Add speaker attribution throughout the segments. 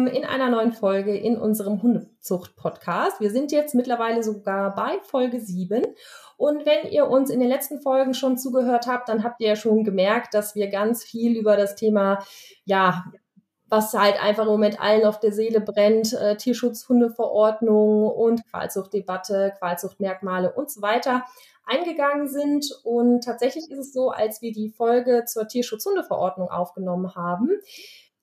Speaker 1: Willkommen in einer neuen Folge in unserem Hundezucht-Podcast. Wir sind jetzt mittlerweile sogar bei Folge 7. Und wenn ihr uns in den letzten Folgen schon zugehört habt, dann habt ihr ja schon gemerkt, dass wir ganz viel über das Thema, ja, was halt einfach im Moment allen auf der Seele brennt, äh, Tierschutzhundeverordnung und Qualzuchtdebatte, Qualzuchtmerkmale und so weiter eingegangen sind. Und tatsächlich ist es so, als wir die Folge zur Tierschutzhundeverordnung aufgenommen haben,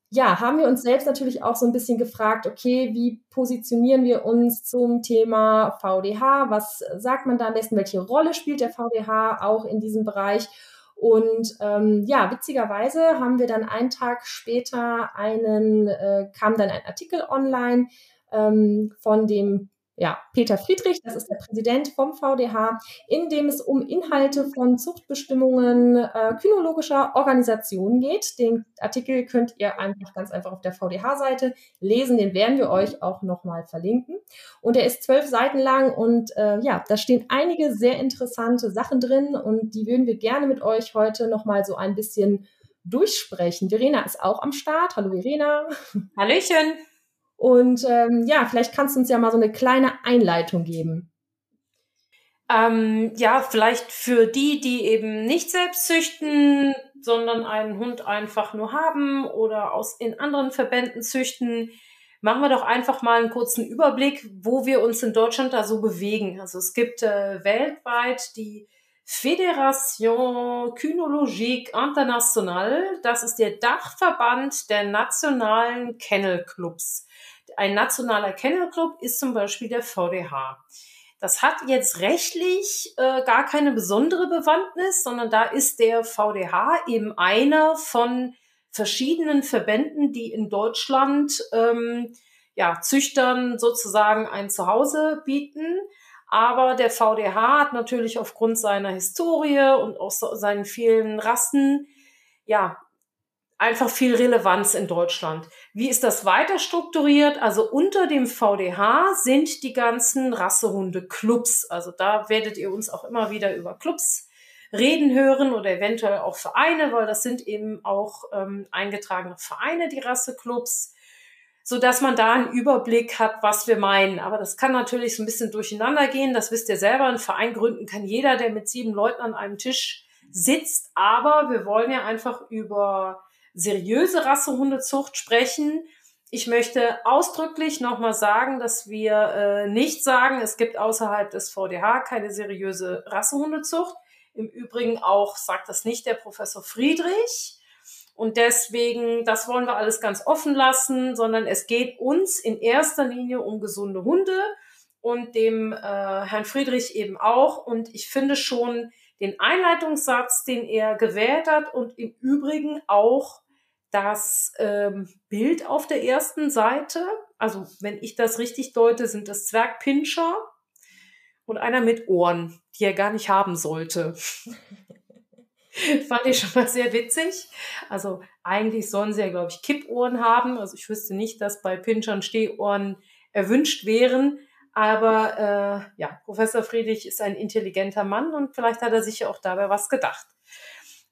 Speaker 1: ja, haben wir uns selbst natürlich auch so ein bisschen gefragt, okay, wie positionieren wir uns zum Thema VDH? Was sagt man da am besten? Welche Rolle spielt der VDH auch in diesem Bereich? Und ähm, ja, witzigerweise haben wir dann einen Tag später einen, äh, kam dann ein Artikel online ähm, von dem ja, Peter Friedrich, das ist der Präsident vom VDH, in dem es um Inhalte von Zuchtbestimmungen äh, kynologischer Organisationen geht. Den Artikel könnt ihr einfach ganz einfach auf der VDH-Seite lesen. Den werden wir euch auch nochmal verlinken. Und er ist zwölf Seiten lang und äh, ja, da stehen einige sehr interessante Sachen drin und die würden wir gerne mit euch heute nochmal so ein bisschen durchsprechen. Verena ist auch am Start. Hallo Verena.
Speaker 2: Hallöchen.
Speaker 1: Und ähm, ja, vielleicht kannst du uns ja mal so eine kleine Einleitung geben.
Speaker 2: Ähm, ja, vielleicht für die, die eben nicht selbst züchten, sondern einen Hund einfach nur haben oder aus in anderen Verbänden züchten, machen wir doch einfach mal einen kurzen Überblick, wo wir uns in Deutschland da so bewegen. Also es gibt äh, weltweit die Fédération Kynologique Internationale. Das ist der Dachverband der nationalen Kennelclubs ein nationaler Kennelclub ist zum Beispiel der VDH. Das hat jetzt rechtlich äh, gar keine besondere Bewandtnis, sondern da ist der VDH eben einer von verschiedenen Verbänden, die in Deutschland ähm, ja, Züchtern sozusagen ein Zuhause bieten. Aber der VDH hat natürlich aufgrund seiner Historie und auch seinen vielen Rassen ja einfach viel Relevanz in Deutschland. Wie ist das weiter strukturiert? Also unter dem VDH sind die ganzen Rassehunde-Clubs. Also da werdet ihr uns auch immer wieder über Clubs reden hören oder eventuell auch Vereine, weil das sind eben auch ähm, eingetragene Vereine, die Rasseclubs, so dass man da einen Überblick hat, was wir meinen. Aber das kann natürlich so ein bisschen durcheinander gehen. Das wisst ihr selber. Ein Verein gründen kann jeder, der mit sieben Leuten an einem Tisch sitzt. Aber wir wollen ja einfach über seriöse Rassehundezucht sprechen. Ich möchte ausdrücklich nochmal sagen, dass wir äh, nicht sagen, es gibt außerhalb des VDH keine seriöse Rassehundezucht. Im Übrigen auch sagt das nicht der Professor Friedrich. Und deswegen, das wollen wir alles ganz offen lassen, sondern es geht uns in erster Linie um gesunde Hunde und dem äh, Herrn Friedrich eben auch. Und ich finde schon den Einleitungssatz, den er gewählt hat und im Übrigen auch das ähm, Bild auf der ersten Seite, also wenn ich das richtig deute, sind das Zwergpinscher und einer mit Ohren, die er gar nicht haben sollte. Fand ich schon mal sehr witzig. Also eigentlich sollen sie ja, glaube ich, Kippohren haben. Also ich wüsste nicht, dass bei Pinschern Stehohren erwünscht wären. Aber äh, ja, Professor Friedrich ist ein intelligenter Mann und vielleicht hat er sich ja auch dabei was gedacht.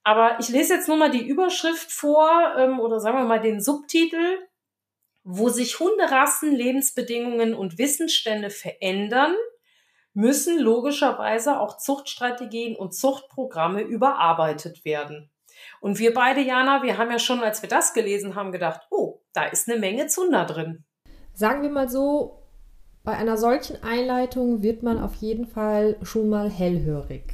Speaker 2: Aber ich lese jetzt nur mal die Überschrift vor ähm, oder sagen wir mal den Subtitel, wo sich Hunderassen, Lebensbedingungen und Wissensstände verändern, müssen logischerweise auch Zuchtstrategien und Zuchtprogramme überarbeitet werden. Und wir beide, Jana, wir haben ja schon, als wir das gelesen haben, gedacht, oh, da ist eine Menge Zunder drin.
Speaker 1: Sagen wir mal so, bei einer solchen Einleitung wird man auf jeden Fall schon mal hellhörig.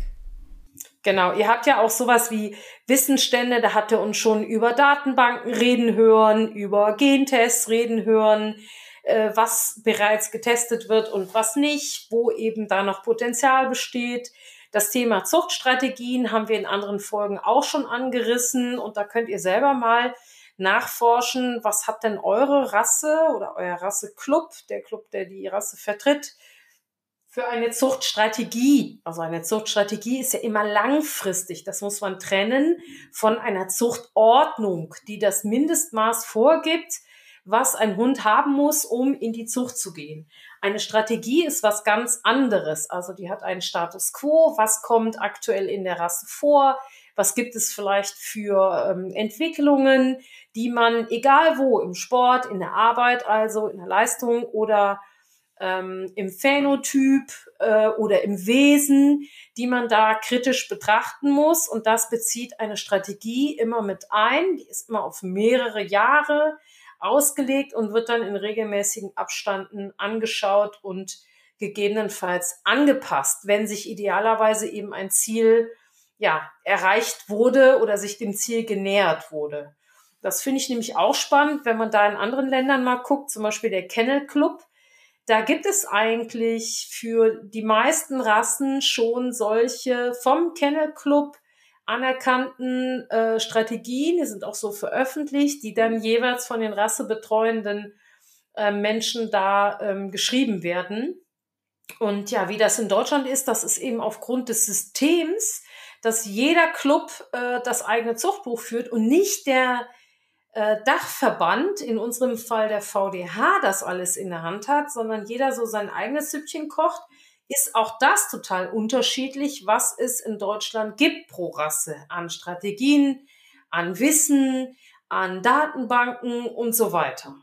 Speaker 2: Genau, ihr habt ja auch sowas wie Wissensstände, da habt ihr uns schon über Datenbanken reden hören, über Gentests reden hören, äh, was bereits getestet wird und was nicht, wo eben da noch Potenzial besteht. Das Thema Zuchtstrategien haben wir in anderen Folgen auch schon angerissen und da könnt ihr selber mal nachforschen, was hat denn eure Rasse oder euer Rasseclub, der Club, der die Rasse vertritt, für eine Zuchtstrategie. Also eine Zuchtstrategie ist ja immer langfristig. Das muss man trennen von einer Zuchtordnung, die das Mindestmaß vorgibt, was ein Hund haben muss, um in die Zucht zu gehen. Eine Strategie ist was ganz anderes. Also die hat einen Status quo. Was kommt aktuell in der Rasse vor? Was gibt es vielleicht für ähm, Entwicklungen, die man, egal wo, im Sport, in der Arbeit, also in der Leistung oder ähm, im Phänotyp äh, oder im Wesen, die man da kritisch betrachten muss. Und das bezieht eine Strategie immer mit ein. Die ist immer auf mehrere Jahre ausgelegt und wird dann in regelmäßigen Abstanden angeschaut und gegebenenfalls angepasst, wenn sich idealerweise eben ein Ziel ja, erreicht wurde oder sich dem Ziel genähert wurde. Das finde ich nämlich auch spannend, wenn man da in anderen Ländern mal guckt, zum Beispiel der Kennel Club. Da gibt es eigentlich für die meisten Rassen schon solche vom Kennel Club anerkannten äh, Strategien, die sind auch so veröffentlicht, die dann jeweils von den rassebetreuenden äh, Menschen da ähm, geschrieben werden. Und ja, wie das in Deutschland ist, das ist eben aufgrund des Systems, dass jeder Club äh, das eigene Zuchtbuch führt und nicht der äh, Dachverband, in unserem Fall der VDH, das alles in der Hand hat, sondern jeder so sein eigenes Süppchen kocht, ist auch das total unterschiedlich, was es in Deutschland gibt pro Rasse an Strategien, an Wissen, an Datenbanken und so weiter.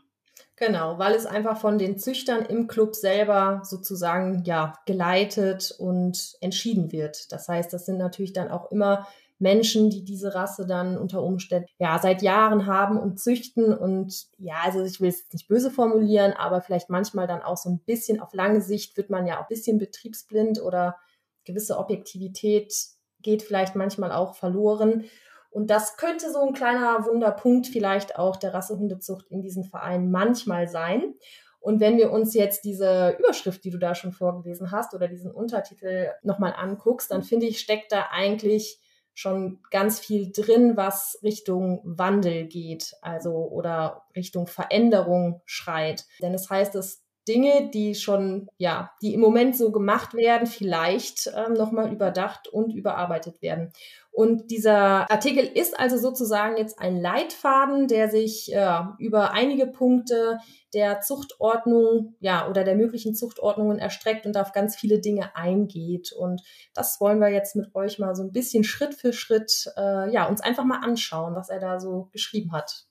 Speaker 1: Genau, weil es einfach von den Züchtern im Club selber sozusagen ja geleitet und entschieden wird. Das heißt, das sind natürlich dann auch immer Menschen, die diese Rasse dann unter Umständen ja seit Jahren haben und züchten und ja, also ich will es nicht böse formulieren, aber vielleicht manchmal dann auch so ein bisschen auf lange Sicht wird man ja auch ein bisschen betriebsblind oder gewisse Objektivität geht vielleicht manchmal auch verloren. Und das könnte so ein kleiner Wunderpunkt vielleicht auch der Rassehundezucht in diesen Vereinen manchmal sein. Und wenn wir uns jetzt diese Überschrift, die du da schon vorgelesen hast, oder diesen Untertitel nochmal anguckst, dann finde ich, steckt da eigentlich schon ganz viel drin, was Richtung Wandel geht, also oder Richtung Veränderung schreit. Denn es das heißt, dass Dinge, die schon, ja, die im Moment so gemacht werden, vielleicht ähm, nochmal überdacht und überarbeitet werden. Und dieser Artikel ist also sozusagen jetzt ein Leitfaden, der sich äh, über einige Punkte der Zuchtordnung, ja, oder der möglichen Zuchtordnungen erstreckt und auf ganz viele Dinge eingeht. Und das wollen wir jetzt mit euch mal so ein bisschen Schritt für Schritt, äh, ja, uns einfach mal anschauen, was er da so geschrieben hat.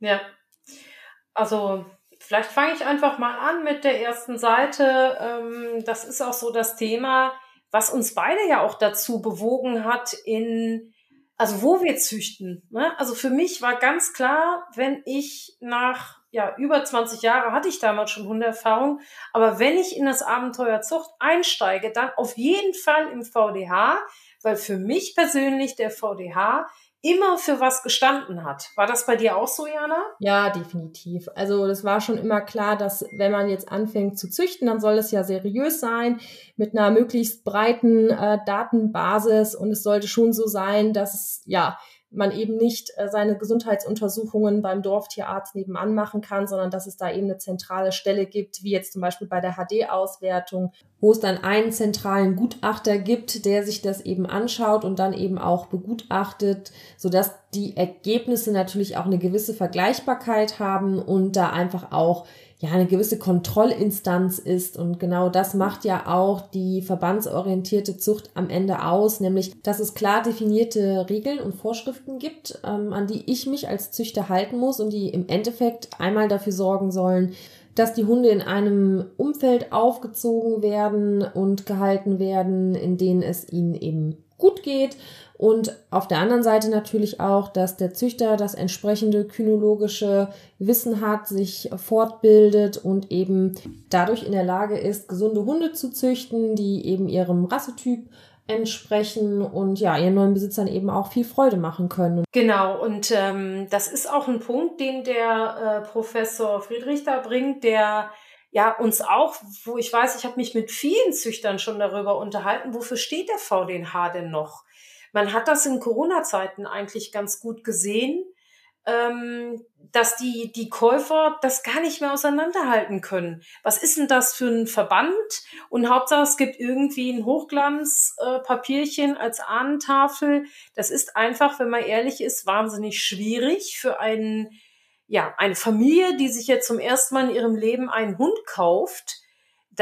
Speaker 2: Ja. Also vielleicht fange ich einfach mal an mit der ersten Seite. Ähm, das ist auch so das Thema, was uns beide ja auch dazu bewogen hat, in, also wo wir züchten. Ne? Also für mich war ganz klar, wenn ich nach, ja, über 20 Jahre hatte ich damals schon Hundeerfahrung, aber wenn ich in das Abenteuer Zucht einsteige, dann auf jeden Fall im VDH, weil für mich persönlich der VDH immer für was gestanden hat. War das bei dir auch so, Jana?
Speaker 1: Ja, definitiv. Also das war schon immer klar, dass wenn man jetzt anfängt zu züchten, dann soll es ja seriös sein, mit einer möglichst breiten äh, Datenbasis und es sollte schon so sein, dass ja man eben nicht äh, seine Gesundheitsuntersuchungen beim Dorftierarzt nebenan machen kann, sondern dass es da eben eine zentrale Stelle gibt, wie jetzt zum Beispiel bei der HD-Auswertung, wo es dann einen zentralen Gutachter gibt, der sich das eben anschaut und dann eben auch begutachtet, sodass die Ergebnisse natürlich auch eine gewisse Vergleichbarkeit haben und da einfach auch ja eine gewisse Kontrollinstanz ist. Und genau das macht ja auch die verbandsorientierte Zucht am Ende aus, nämlich dass es klar definierte Regeln und Vorschriften gibt, ähm, an die ich mich als Züchter halten muss und die im Endeffekt einmal dafür sorgen sollen, dass die Hunde in einem Umfeld aufgezogen werden und gehalten werden, in denen es ihnen eben gut geht und auf der anderen Seite natürlich auch, dass der Züchter das entsprechende kynologische Wissen hat, sich fortbildet und eben dadurch in der Lage ist, gesunde Hunde zu züchten, die eben ihrem Rassetyp entsprechen und ja, ihren neuen Besitzern eben auch viel Freude machen können.
Speaker 2: Genau, und ähm, das ist auch ein Punkt, den der äh, Professor Friedrich da bringt, der ja uns auch, wo ich weiß, ich habe mich mit vielen Züchtern schon darüber unterhalten, wofür steht der VDNH denn noch? Man hat das in Corona-Zeiten eigentlich ganz gut gesehen, ähm, dass die, die Käufer das gar nicht mehr auseinanderhalten können. Was ist denn das für ein Verband? Und Hauptsache, es gibt irgendwie ein Hochglanzpapierchen äh, als Ahnentafel. Das ist einfach, wenn man ehrlich ist, wahnsinnig schwierig für einen, ja, eine Familie, die sich jetzt zum ersten Mal in ihrem Leben einen Hund kauft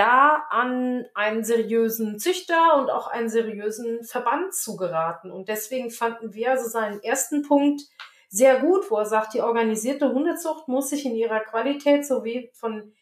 Speaker 2: da an einen seriösen Züchter und auch einen seriösen Verband zu geraten. Und deswegen fanden wir also seinen ersten Punkt sehr gut, wo er sagt, die organisierte Hundezucht muss sich in ihrer Qualität sowie von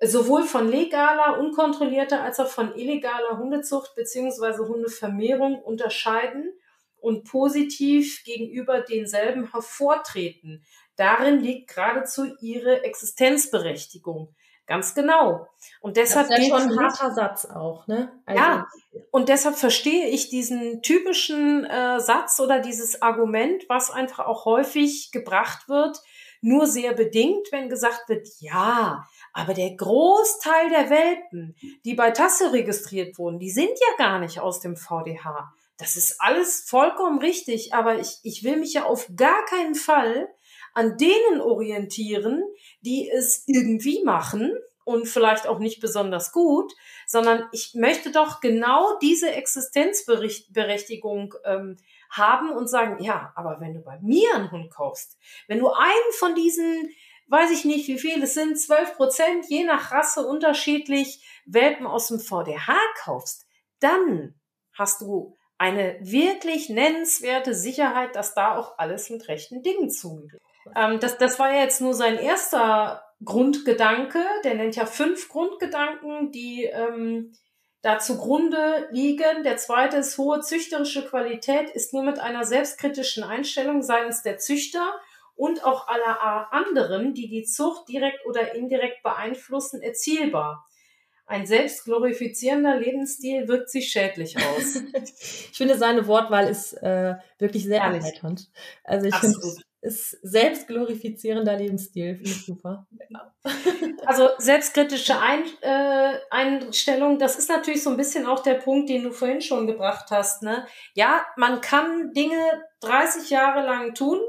Speaker 2: sowohl von legaler, unkontrollierter als auch von illegaler Hundezucht beziehungsweise Hundevermehrung unterscheiden und positiv gegenüber denselben hervortreten. Darin liegt geradezu ihre Existenzberechtigung. Ganz genau. Und deshalb
Speaker 1: das ist ja schon ein harter Satz auch, ne?
Speaker 2: Also ja. Und deshalb verstehe ich diesen typischen äh, Satz oder dieses Argument, was einfach auch häufig gebracht wird, nur sehr bedingt, wenn gesagt wird, ja, aber der Großteil der Welpen, die bei Tasse registriert wurden, die sind ja gar nicht aus dem VDH. Das ist alles vollkommen richtig, aber ich, ich will mich ja auf gar keinen Fall an denen orientieren, die es irgendwie machen und vielleicht auch nicht besonders gut, sondern ich möchte doch genau diese Existenzberechtigung ähm, haben und sagen, ja, aber wenn du bei mir einen Hund kaufst, wenn du einen von diesen weiß ich nicht, wie viel es sind, 12 Prozent, je nach Rasse unterschiedlich, Welpen aus dem VDH kaufst, dann hast du eine wirklich nennenswerte Sicherheit, dass da auch alles mit rechten Dingen zugeht. Ähm, das, das war jetzt nur sein erster Grundgedanke. Der nennt ja fünf Grundgedanken, die ähm, da zugrunde liegen. Der zweite ist hohe züchterische Qualität, ist nur mit einer selbstkritischen Einstellung seitens der Züchter und auch aller anderen, die die Zucht direkt oder indirekt beeinflussen, erzielbar. Ein selbstglorifizierender Lebensstil wirkt sich schädlich aus.
Speaker 1: ich finde, seine Wortwahl ist äh, wirklich sehr erheiternd. Also ich finde, ist selbstglorifizierender Lebensstil, finde ich super.
Speaker 2: Also selbstkritische Ein, äh, Einstellung, das ist natürlich so ein bisschen auch der Punkt, den du vorhin schon gebracht hast. Ne? Ja, man kann Dinge 30 Jahre lang tun,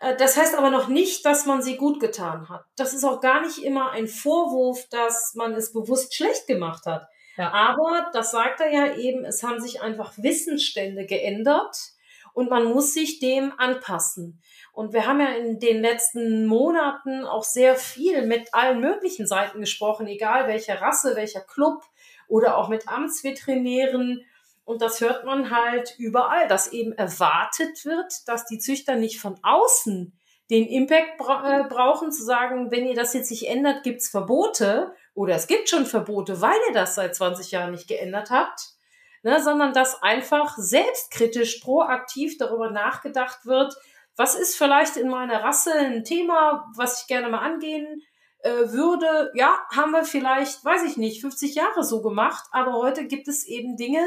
Speaker 2: äh, das heißt aber noch nicht, dass man sie gut getan hat. Das ist auch gar nicht immer ein Vorwurf, dass man es bewusst schlecht gemacht hat. Ja. Aber das sagt er ja eben, es haben sich einfach Wissensstände geändert und man muss sich dem anpassen. Und wir haben ja in den letzten Monaten auch sehr viel mit allen möglichen Seiten gesprochen, egal welche Rasse, welcher Club oder auch mit Amtsveterinären. Und das hört man halt überall, dass eben erwartet wird, dass die Züchter nicht von außen den Impact bra äh, brauchen, zu sagen, wenn ihr das jetzt nicht ändert, gibt's Verbote oder es gibt schon Verbote, weil ihr das seit 20 Jahren nicht geändert habt, ne, sondern dass einfach selbstkritisch, proaktiv darüber nachgedacht wird, was ist vielleicht in meiner Rasse ein Thema, was ich gerne mal angehen äh, würde. Ja, haben wir vielleicht, weiß ich nicht, 50 Jahre so gemacht, aber heute gibt es eben Dinge,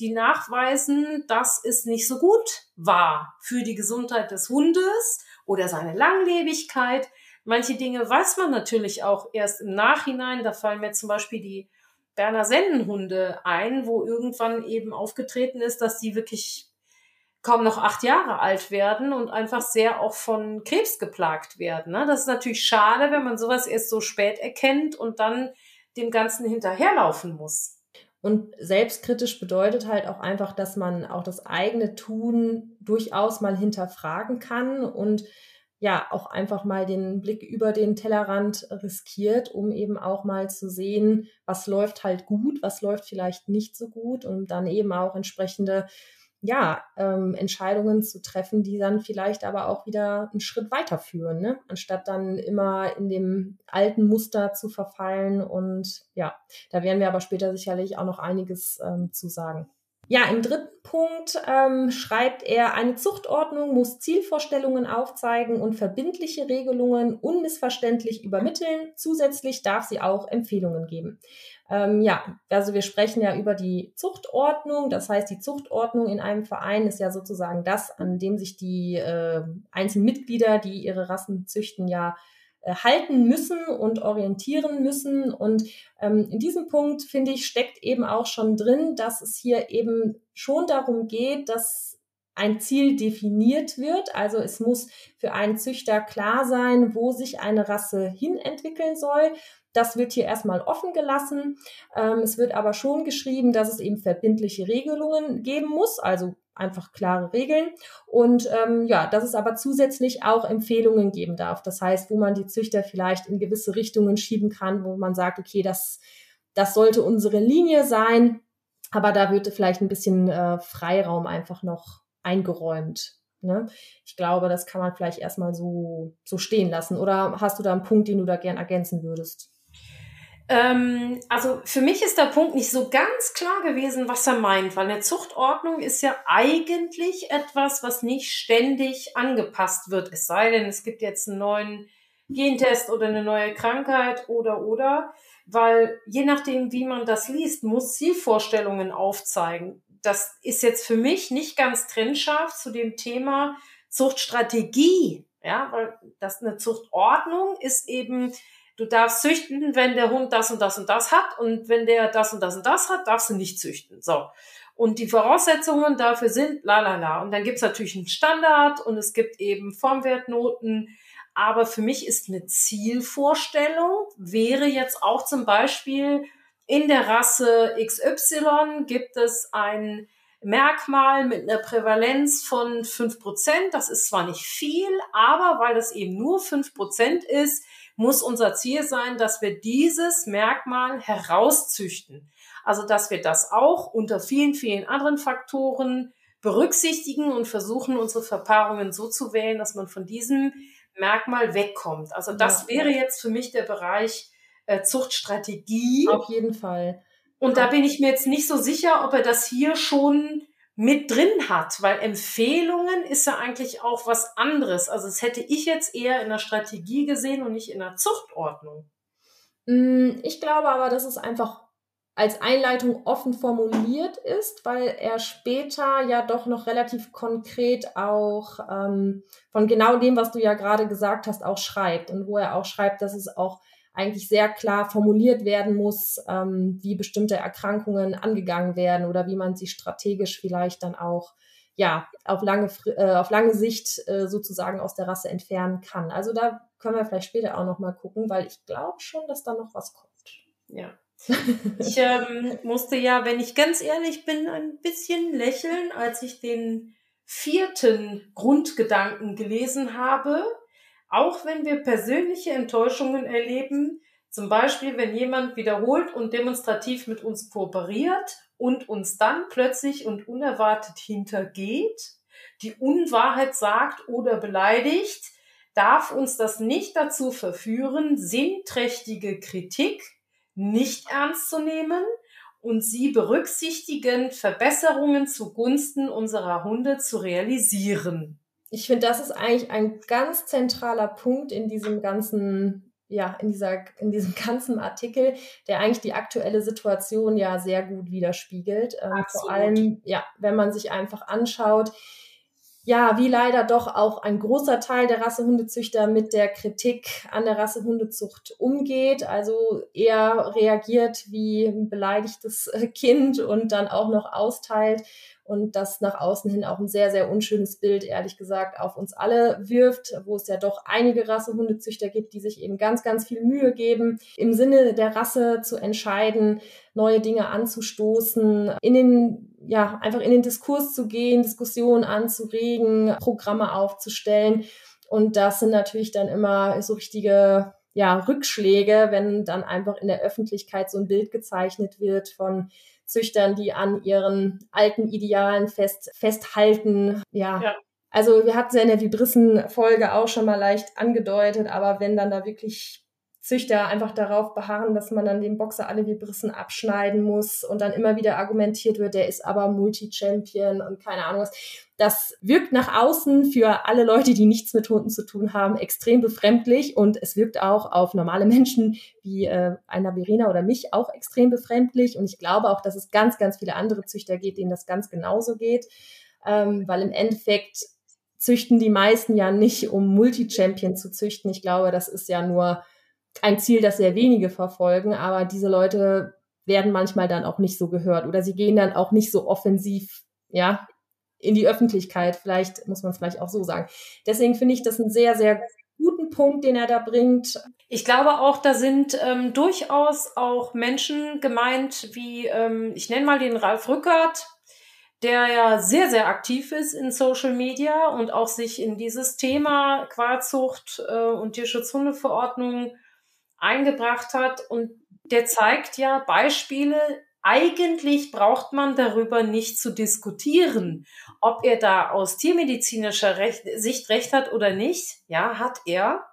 Speaker 2: die nachweisen, dass es nicht so gut war für die Gesundheit des Hundes oder seine Langlebigkeit. Manche Dinge weiß man natürlich auch erst im Nachhinein. Da fallen mir zum Beispiel die Berner Sennenhunde ein, wo irgendwann eben aufgetreten ist, dass die wirklich kaum noch acht Jahre alt werden und einfach sehr auch von Krebs geplagt werden. Ne? Das ist natürlich schade, wenn man sowas erst so spät erkennt und dann dem Ganzen hinterherlaufen muss.
Speaker 1: Und selbstkritisch bedeutet halt auch einfach, dass man auch das eigene Tun durchaus mal hinterfragen kann und ja auch einfach mal den Blick über den Tellerrand riskiert, um eben auch mal zu sehen, was läuft halt gut, was läuft vielleicht nicht so gut und dann eben auch entsprechende ja, ähm, Entscheidungen zu treffen, die dann vielleicht aber auch wieder einen Schritt weiterführen, ne? anstatt dann immer in dem alten Muster zu verfallen. Und ja, da werden wir aber später sicherlich auch noch einiges ähm, zu sagen. Ja, im dritten Punkt ähm, schreibt er, eine Zuchtordnung muss Zielvorstellungen aufzeigen und verbindliche Regelungen unmissverständlich übermitteln. Zusätzlich darf sie auch Empfehlungen geben. Ähm, ja, also wir sprechen ja über die Zuchtordnung. Das heißt, die Zuchtordnung in einem Verein ist ja sozusagen das, an dem sich die äh, einzelnen Mitglieder, die ihre Rassen züchten, ja halten müssen und orientieren müssen. Und ähm, in diesem Punkt, finde ich, steckt eben auch schon drin, dass es hier eben schon darum geht, dass ein Ziel definiert wird. Also es muss für einen Züchter klar sein, wo sich eine Rasse hin entwickeln soll. Das wird hier erstmal offen gelassen. Ähm, es wird aber schon geschrieben, dass es eben verbindliche Regelungen geben muss, also einfach klare Regeln. Und ähm, ja, dass es aber zusätzlich auch Empfehlungen geben darf. Das heißt, wo man die Züchter vielleicht in gewisse Richtungen schieben kann, wo man sagt, okay, das das sollte unsere Linie sein. Aber da würde vielleicht ein bisschen äh, Freiraum einfach noch eingeräumt. Ne? Ich glaube, das kann man vielleicht erstmal so, so stehen lassen. Oder hast du da einen Punkt, den du da gern ergänzen würdest?
Speaker 2: Ähm, also für mich ist der Punkt nicht so ganz klar gewesen, was er meint, weil eine Zuchtordnung ist ja eigentlich etwas, was nicht ständig angepasst wird. Es sei denn, es gibt jetzt einen neuen Gentest oder eine neue Krankheit oder oder, weil je nachdem, wie man das liest, muss Zielvorstellungen aufzeigen. Das ist jetzt für mich nicht ganz trennscharf zu dem Thema Zuchtstrategie, ja, weil das eine Zuchtordnung ist eben du darfst züchten, wenn der Hund das und das und das hat und wenn der das und das und das hat, darfst du nicht züchten. So. Und die Voraussetzungen dafür sind la la la. Und dann gibt's natürlich einen Standard und es gibt eben Formwertnoten. Aber für mich ist eine Zielvorstellung, wäre jetzt auch zum Beispiel in der Rasse XY gibt es ein Merkmal mit einer Prävalenz von fünf Prozent. Das ist zwar nicht viel, aber weil das eben nur fünf Prozent ist, muss unser Ziel sein, dass wir dieses Merkmal herauszüchten. Also, dass wir das auch unter vielen, vielen anderen Faktoren berücksichtigen und versuchen, unsere Verpaarungen so zu wählen, dass man von diesem Merkmal wegkommt. Also das ja. wäre jetzt für mich der Bereich äh, Zuchtstrategie.
Speaker 1: Auf jeden Fall.
Speaker 2: Und da bin ich mir jetzt nicht so sicher, ob er das hier schon mit drin hat, weil Empfehlungen ist ja eigentlich auch was anderes. Also das hätte ich jetzt eher in der Strategie gesehen und nicht in der Zuchtordnung.
Speaker 1: Mm, ich glaube aber, dass es einfach als Einleitung offen formuliert ist, weil er später ja doch noch relativ konkret auch ähm, von genau dem, was du ja gerade gesagt hast, auch schreibt und wo er auch schreibt, dass es auch eigentlich sehr klar formuliert werden muss, ähm, wie bestimmte Erkrankungen angegangen werden oder wie man sie strategisch vielleicht dann auch ja auf lange äh, auf lange Sicht äh, sozusagen aus der Rasse entfernen kann. Also da können wir vielleicht später auch noch mal gucken, weil ich glaube schon, dass da noch was kommt.
Speaker 2: Ja. Ich ähm, musste ja, wenn ich ganz ehrlich bin, ein bisschen lächeln, als ich den vierten Grundgedanken gelesen habe, auch wenn wir persönliche Enttäuschungen erleben, zum Beispiel wenn jemand wiederholt und demonstrativ mit uns kooperiert und uns dann plötzlich und unerwartet hintergeht, die Unwahrheit sagt oder beleidigt, darf uns das nicht dazu verführen, sinnträchtige Kritik nicht ernst zu nehmen und sie berücksichtigend Verbesserungen zugunsten unserer Hunde zu realisieren
Speaker 1: ich finde, das ist eigentlich ein ganz zentraler Punkt in diesem ganzen, ja, in dieser, in diesem ganzen Artikel, der eigentlich die aktuelle Situation ja sehr gut widerspiegelt. Ähm, vor allem, ja, wenn man sich einfach anschaut, ja, wie leider doch auch ein großer Teil der Rassehundezüchter mit der Kritik an der Rassehundezucht umgeht, also eher reagiert wie ein beleidigtes Kind und dann auch noch austeilt und das nach außen hin auch ein sehr, sehr unschönes Bild, ehrlich gesagt, auf uns alle wirft, wo es ja doch einige Rassehundezüchter gibt, die sich eben ganz, ganz viel Mühe geben, im Sinne der Rasse zu entscheiden, neue Dinge anzustoßen, in den, ja, einfach in den Diskurs zu gehen, Diskussionen anzuregen, Programme aufzustellen. Und das sind natürlich dann immer so richtige ja, Rückschläge, wenn dann einfach in der Öffentlichkeit so ein Bild gezeichnet wird von Züchtern, die an ihren alten Idealen fest, festhalten. Ja. ja. Also wir hatten es ja in der Vibrissen-Folge auch schon mal leicht angedeutet, aber wenn dann da wirklich Züchter einfach darauf beharren, dass man dann dem Boxer alle Vibrissen abschneiden muss und dann immer wieder argumentiert wird, der ist aber Multi-Champion und keine Ahnung was. Das wirkt nach außen für alle Leute, die nichts mit Hunden zu tun haben, extrem befremdlich und es wirkt auch auf normale Menschen wie äh, einer Verena oder mich auch extrem befremdlich und ich glaube auch, dass es ganz, ganz viele andere Züchter geht, denen das ganz genauso geht, ähm, weil im Endeffekt züchten die meisten ja nicht, um Multi-Champion zu züchten. Ich glaube, das ist ja nur ein Ziel, das sehr wenige verfolgen, aber diese Leute werden manchmal dann auch nicht so gehört oder sie gehen dann auch nicht so offensiv, ja, in die Öffentlichkeit. Vielleicht muss man es vielleicht auch so sagen. Deswegen finde ich das einen sehr, sehr guten Punkt, den er da bringt.
Speaker 2: Ich glaube auch, da sind ähm, durchaus auch Menschen gemeint, wie ähm, ich nenne mal den Ralf Rückert, der ja sehr, sehr aktiv ist in Social Media und auch sich in dieses Thema Quarzucht äh, und Tierschutzhundeverordnung eingebracht hat und der zeigt ja Beispiele, eigentlich braucht man darüber nicht zu diskutieren, ob er da aus tiermedizinischer Recht, Sicht recht hat oder nicht. Ja, hat er.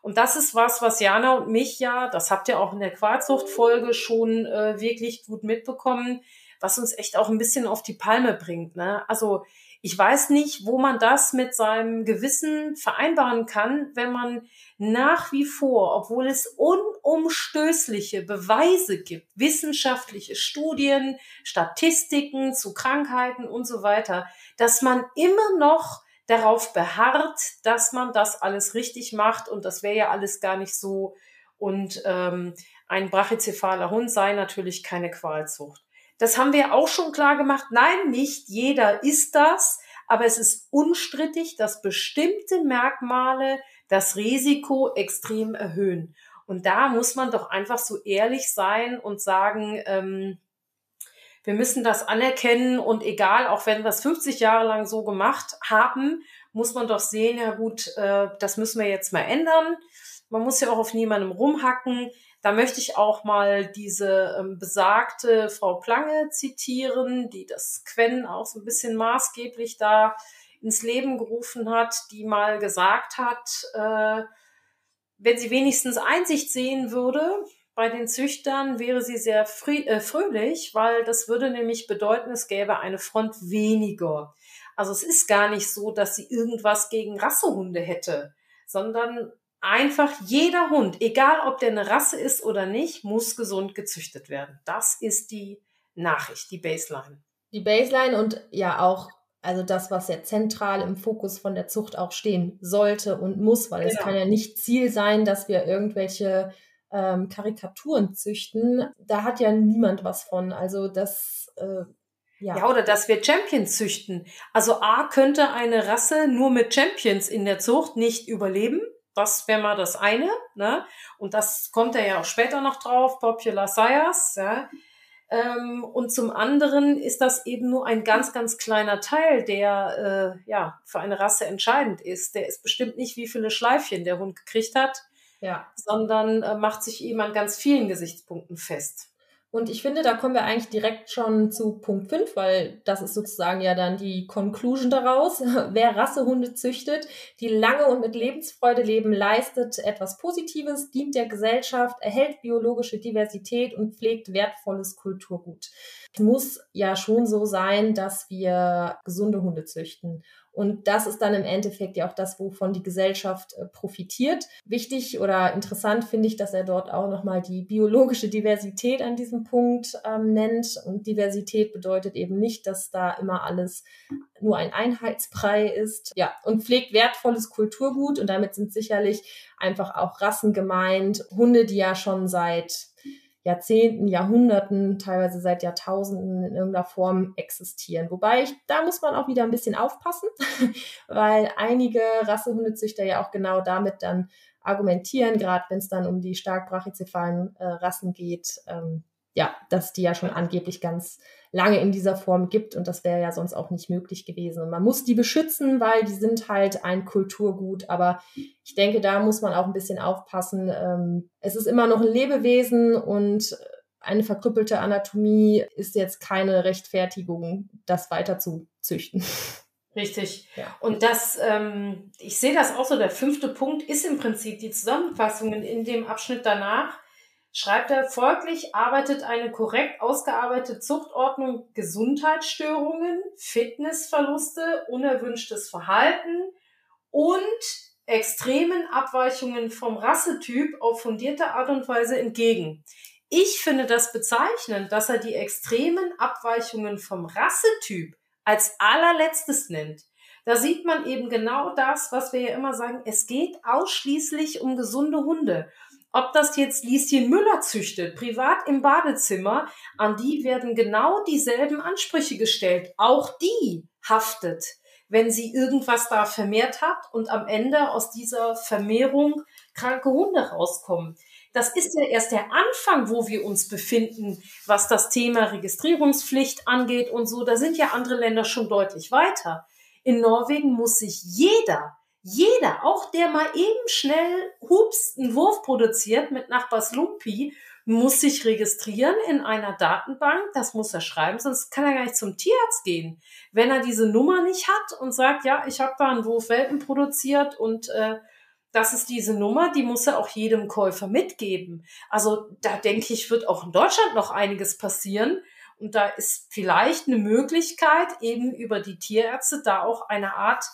Speaker 2: Und das ist was, was Jana und mich ja, das habt ihr auch in der Quarzsucht-Folge schon äh, wirklich gut mitbekommen, was uns echt auch ein bisschen auf die Palme bringt. Ne? Also ich weiß nicht, wo man das mit seinem Gewissen vereinbaren kann, wenn man nach wie vor, obwohl es unumstößliche Beweise gibt, wissenschaftliche Studien, Statistiken zu Krankheiten und so weiter, dass man immer noch darauf beharrt, dass man das alles richtig macht und das wäre ja alles gar nicht so und ähm, ein brachycephaler Hund sei natürlich keine Qualzucht. Das haben wir auch schon klar gemacht. Nein, nicht jeder ist das, aber es ist unstrittig, dass bestimmte Merkmale das Risiko extrem erhöhen. Und da muss man doch einfach so ehrlich sein und sagen, ähm, wir müssen das anerkennen und egal, auch wenn wir es 50 Jahre lang so gemacht haben, muss man doch sehen, ja gut, äh, das müssen wir jetzt mal ändern. Man muss ja auch auf niemandem rumhacken. Da möchte ich auch mal diese ähm, besagte Frau Plange zitieren, die das Quen auch so ein bisschen maßgeblich da ins Leben gerufen hat, die mal gesagt hat, äh, wenn sie wenigstens Einsicht sehen würde bei den Züchtern, wäre sie sehr äh, fröhlich, weil das würde nämlich bedeuten, es gäbe eine Front weniger. Also es ist gar nicht so, dass sie irgendwas gegen Rassehunde hätte, sondern einfach jeder Hund, egal ob der eine Rasse ist oder nicht, muss gesund gezüchtet werden. Das ist die Nachricht, die Baseline.
Speaker 1: Die Baseline und ja auch, also das, was ja zentral im Fokus von der Zucht auch stehen sollte und muss, weil genau. es kann ja nicht Ziel sein, dass wir irgendwelche ähm, Karikaturen züchten. Da hat ja niemand was von. Also das äh,
Speaker 2: ja. ja, oder dass wir Champions züchten. Also A könnte eine Rasse nur mit Champions in der Zucht nicht überleben. Das wäre mal das eine. Ne? Und das kommt er ja auch später noch drauf, Popular Sires. Ja? Ähm, und zum anderen ist das eben nur ein ganz, ganz kleiner Teil, der äh, ja für eine Rasse entscheidend ist. Der ist bestimmt nicht, wie viele Schleifchen der Hund gekriegt hat, ja. sondern äh, macht sich eben an ganz vielen Gesichtspunkten fest.
Speaker 1: Und ich finde, da kommen wir eigentlich direkt schon zu Punkt 5, weil das ist sozusagen ja dann die Conclusion daraus. Wer Rassehunde züchtet, die lange und mit Lebensfreude leben, leistet etwas Positives, dient der Gesellschaft, erhält biologische Diversität und pflegt wertvolles Kulturgut. Es muss ja schon so sein, dass wir gesunde Hunde züchten. Und das ist dann im Endeffekt ja auch das, wovon die Gesellschaft äh, profitiert. Wichtig oder interessant finde ich, dass er dort auch nochmal die biologische Diversität an diesem Punkt ähm, nennt. Und Diversität bedeutet eben nicht, dass da immer alles nur ein Einheitsbrei ist. Ja, und pflegt wertvolles Kulturgut. Und damit sind sicherlich einfach auch Rassen gemeint. Hunde, die ja schon seit Jahrzehnten, Jahrhunderten, teilweise seit Jahrtausenden in irgendeiner Form existieren. Wobei ich, da muss man auch wieder ein bisschen aufpassen, weil einige Rassehundezüchter ja auch genau damit dann argumentieren, gerade wenn es dann um die stark brachycephalen äh, Rassen geht, ähm, ja, dass die ja schon angeblich ganz lange in dieser Form gibt und das wäre ja sonst auch nicht möglich gewesen. Und man muss die beschützen, weil die sind halt ein Kulturgut, aber ich denke, da muss man auch ein bisschen aufpassen. Ähm, es ist immer noch ein Lebewesen und eine verkrüppelte Anatomie ist jetzt keine Rechtfertigung, das weiter zu züchten.
Speaker 2: Richtig. Ja. Und das, ähm, ich sehe das auch so, der fünfte Punkt ist im Prinzip die Zusammenfassung in dem Abschnitt danach schreibt er, folglich arbeitet eine korrekt ausgearbeitete Zuchtordnung Gesundheitsstörungen, Fitnessverluste, unerwünschtes Verhalten und extremen Abweichungen vom Rassetyp auf fundierte Art und Weise entgegen. Ich finde das bezeichnend, dass er die extremen Abweichungen vom Rassetyp als allerletztes nennt. Da sieht man eben genau das, was wir ja immer sagen, es geht ausschließlich um gesunde Hunde. Ob das jetzt Lieschen Müller züchtet, privat im Badezimmer, an die werden genau dieselben Ansprüche gestellt. Auch die haftet, wenn sie irgendwas da vermehrt hat und am Ende aus dieser Vermehrung kranke Hunde rauskommen. Das ist ja erst der Anfang, wo wir uns befinden, was das Thema Registrierungspflicht angeht und so. Da sind ja andere Länder schon deutlich weiter. In Norwegen muss sich jeder jeder, auch der mal eben schnell hups einen Wurf produziert mit Nachbars Lumpi, muss sich registrieren in einer Datenbank, das muss er schreiben, sonst kann er gar nicht zum Tierarzt gehen. Wenn er diese Nummer nicht hat und sagt, ja, ich habe da einen Wurf Welpen produziert und äh, das ist diese Nummer, die muss er auch jedem Käufer mitgeben. Also da denke ich, wird auch in Deutschland noch einiges passieren. Und da ist vielleicht eine Möglichkeit, eben über die Tierärzte da auch eine Art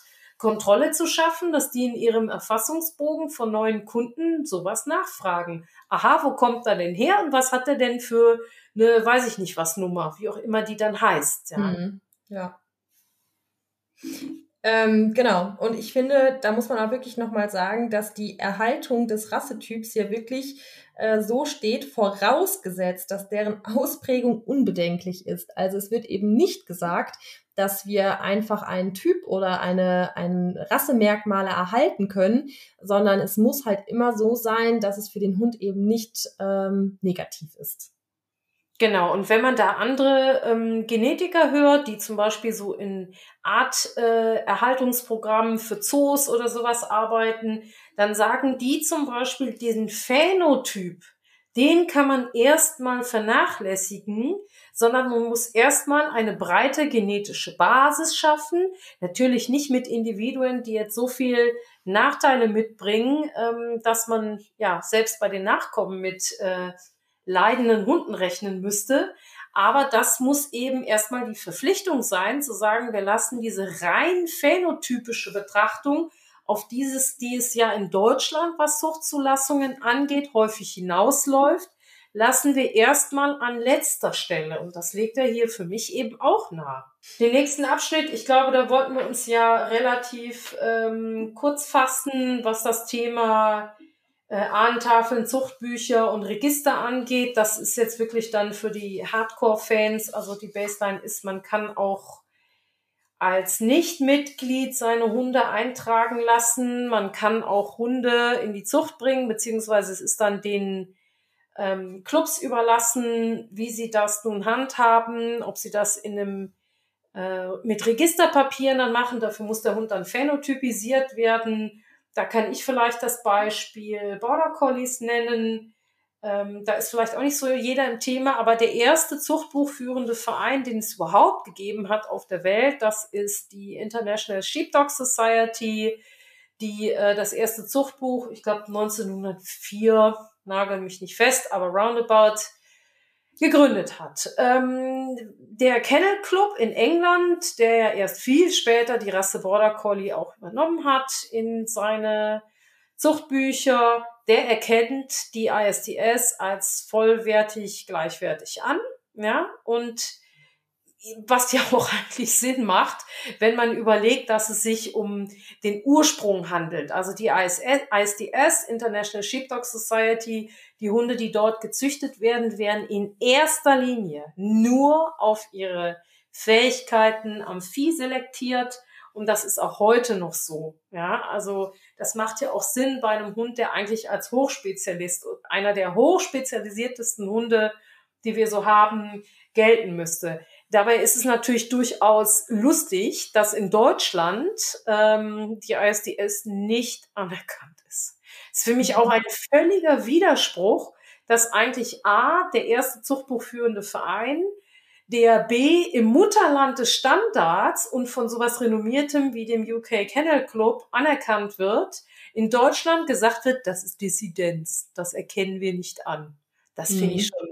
Speaker 2: Kontrolle zu schaffen, dass die in ihrem Erfassungsbogen von neuen Kunden sowas nachfragen. Aha, wo kommt er denn her und was hat er denn für eine, weiß ich nicht was Nummer, wie auch immer die dann heißt.
Speaker 1: Ja. Mhm. ja. Ähm, genau. Und ich finde, da muss man auch wirklich nochmal sagen, dass die Erhaltung des Rassetyps hier wirklich äh, so steht, vorausgesetzt, dass deren Ausprägung unbedenklich ist. Also es wird eben nicht gesagt, dass wir einfach einen Typ oder eine, ein Rassemerkmale erhalten können, sondern es muss halt immer so sein, dass es für den Hund eben nicht ähm, negativ ist.
Speaker 2: Genau, und wenn man da andere ähm, Genetiker hört, die zum Beispiel so in Arterhaltungsprogrammen äh, für Zoos oder sowas arbeiten, dann sagen die zum Beispiel, diesen Phänotyp, den kann man erstmal vernachlässigen, sondern man muss erstmal eine breite genetische Basis schaffen. Natürlich nicht mit Individuen, die jetzt so viel Nachteile mitbringen, ähm, dass man ja selbst bei den Nachkommen mit äh, leidenden Hunden rechnen müsste. Aber das muss eben erstmal die Verpflichtung sein, zu sagen, wir lassen diese rein phänotypische Betrachtung auf dieses, die es ja in Deutschland, was Zuchtzulassungen angeht, häufig hinausläuft, lassen wir erstmal an letzter Stelle. Und das legt er hier für mich eben auch nah. Den nächsten Abschnitt, ich glaube, da wollten wir uns ja relativ ähm, kurz fassen, was das Thema äh, Ahnentafeln, Zuchtbücher und Register angeht. Das ist jetzt wirklich dann für die Hardcore-Fans. Also die Baseline ist, man kann auch als Nichtmitglied seine Hunde eintragen lassen. Man kann auch Hunde in die Zucht bringen, beziehungsweise es ist dann den ähm, Clubs überlassen, wie sie das nun handhaben, ob sie das in einem äh, mit Registerpapieren dann machen. Dafür muss der Hund dann phänotypisiert werden da kann ich vielleicht das Beispiel Border Collies nennen. Ähm, da ist vielleicht auch nicht so jeder im Thema, aber der erste zuchtbuchführende Verein, den es überhaupt gegeben hat auf der Welt, das ist die International Sheepdog Society, die äh, das erste Zuchtbuch, ich glaube 1904, nagel mich nicht fest, aber roundabout gegründet hat. Ähm, der Kennel Club in England, der ja erst viel später die Rasse Border Collie auch übernommen hat in seine Zuchtbücher, der erkennt die ISTS als vollwertig gleichwertig an, ja, und was ja auch eigentlich Sinn macht, wenn man überlegt, dass es sich um den Ursprung handelt. Also die ISDS, International Sheepdog Society, die Hunde, die dort gezüchtet werden, werden in erster Linie nur auf ihre Fähigkeiten am Vieh selektiert. Und das ist auch heute noch so. Ja, also das macht ja auch Sinn bei einem Hund, der eigentlich als Hochspezialist, einer der hochspezialisiertesten Hunde, die wir so haben, gelten müsste. Dabei ist es natürlich durchaus lustig, dass in Deutschland ähm, die ISDS nicht anerkannt ist. Das ist für mich auch ein völliger Widerspruch, dass eigentlich A, der erste zuchtbuchführende Verein, der B im Mutterland des Standards und von sowas renommiertem wie dem UK Kennel Club anerkannt wird, in Deutschland gesagt wird, das ist Dissidenz, das erkennen wir nicht an. Das finde ich mhm. schon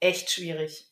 Speaker 2: echt schwierig.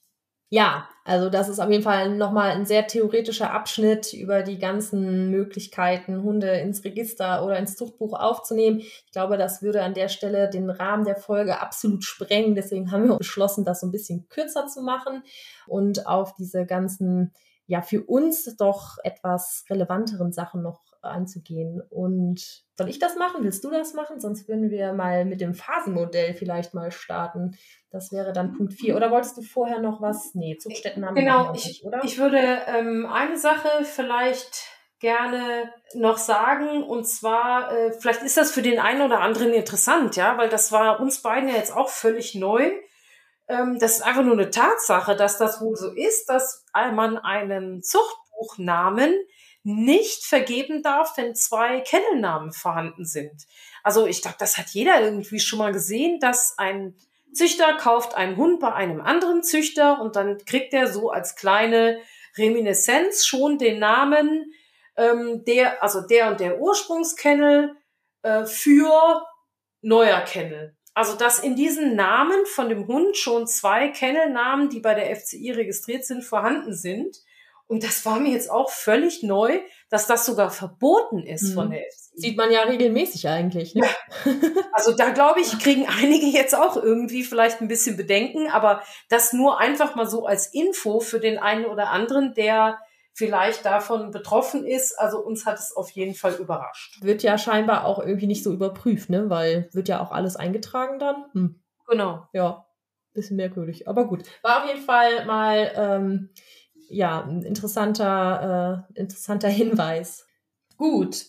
Speaker 1: Ja, also das ist auf jeden Fall nochmal ein sehr theoretischer Abschnitt über die ganzen Möglichkeiten, Hunde ins Register oder ins Zuchtbuch aufzunehmen. Ich glaube, das würde an der Stelle den Rahmen der Folge absolut sprengen. Deswegen haben wir beschlossen, das so ein bisschen kürzer zu machen und auf diese ganzen, ja, für uns doch etwas relevanteren Sachen noch anzugehen. Und soll ich das machen? Willst du das machen? Sonst würden wir mal mit dem Phasenmodell vielleicht mal starten. Das wäre dann Punkt 4. Oder wolltest du vorher noch was? Nee, Zugstätten haben
Speaker 2: genau, wir nicht, oder? Ich würde ähm, eine Sache vielleicht gerne noch sagen und zwar äh, vielleicht ist das für den einen oder anderen interessant, ja, weil das war uns beiden ja jetzt auch völlig neu. Ähm, das ist einfach nur eine Tatsache, dass das wohl so ist, dass man einen Zuchtbuchnamen nicht vergeben darf, wenn zwei Kennelnamen vorhanden sind. Also ich glaube, das hat jeder irgendwie schon mal gesehen, dass ein Züchter kauft einen Hund bei einem anderen Züchter und dann kriegt er so als kleine Reminiszenz schon den Namen ähm, der, also der und der Ursprungskennel äh, für neuer Kennel. Also dass in diesen Namen von dem Hund schon zwei Kennelnamen, die bei der FCI registriert sind, vorhanden sind. Und das war mir jetzt auch völlig neu, dass das sogar verboten ist mhm. von der FCI.
Speaker 1: Sieht man ja regelmäßig eigentlich. Ne?
Speaker 2: Ja. Also da glaube ich, kriegen einige jetzt auch irgendwie vielleicht ein bisschen Bedenken, aber das nur einfach mal so als Info für den einen oder anderen, der vielleicht davon betroffen ist. Also uns hat es auf jeden Fall überrascht.
Speaker 1: Wird ja scheinbar auch irgendwie nicht so überprüft, ne? Weil wird ja auch alles eingetragen dann. Hm.
Speaker 2: Genau.
Speaker 1: Ja, bisschen merkwürdig. Aber gut. War auf jeden Fall mal ähm, ja ein interessanter, äh, interessanter Hinweis. Gut,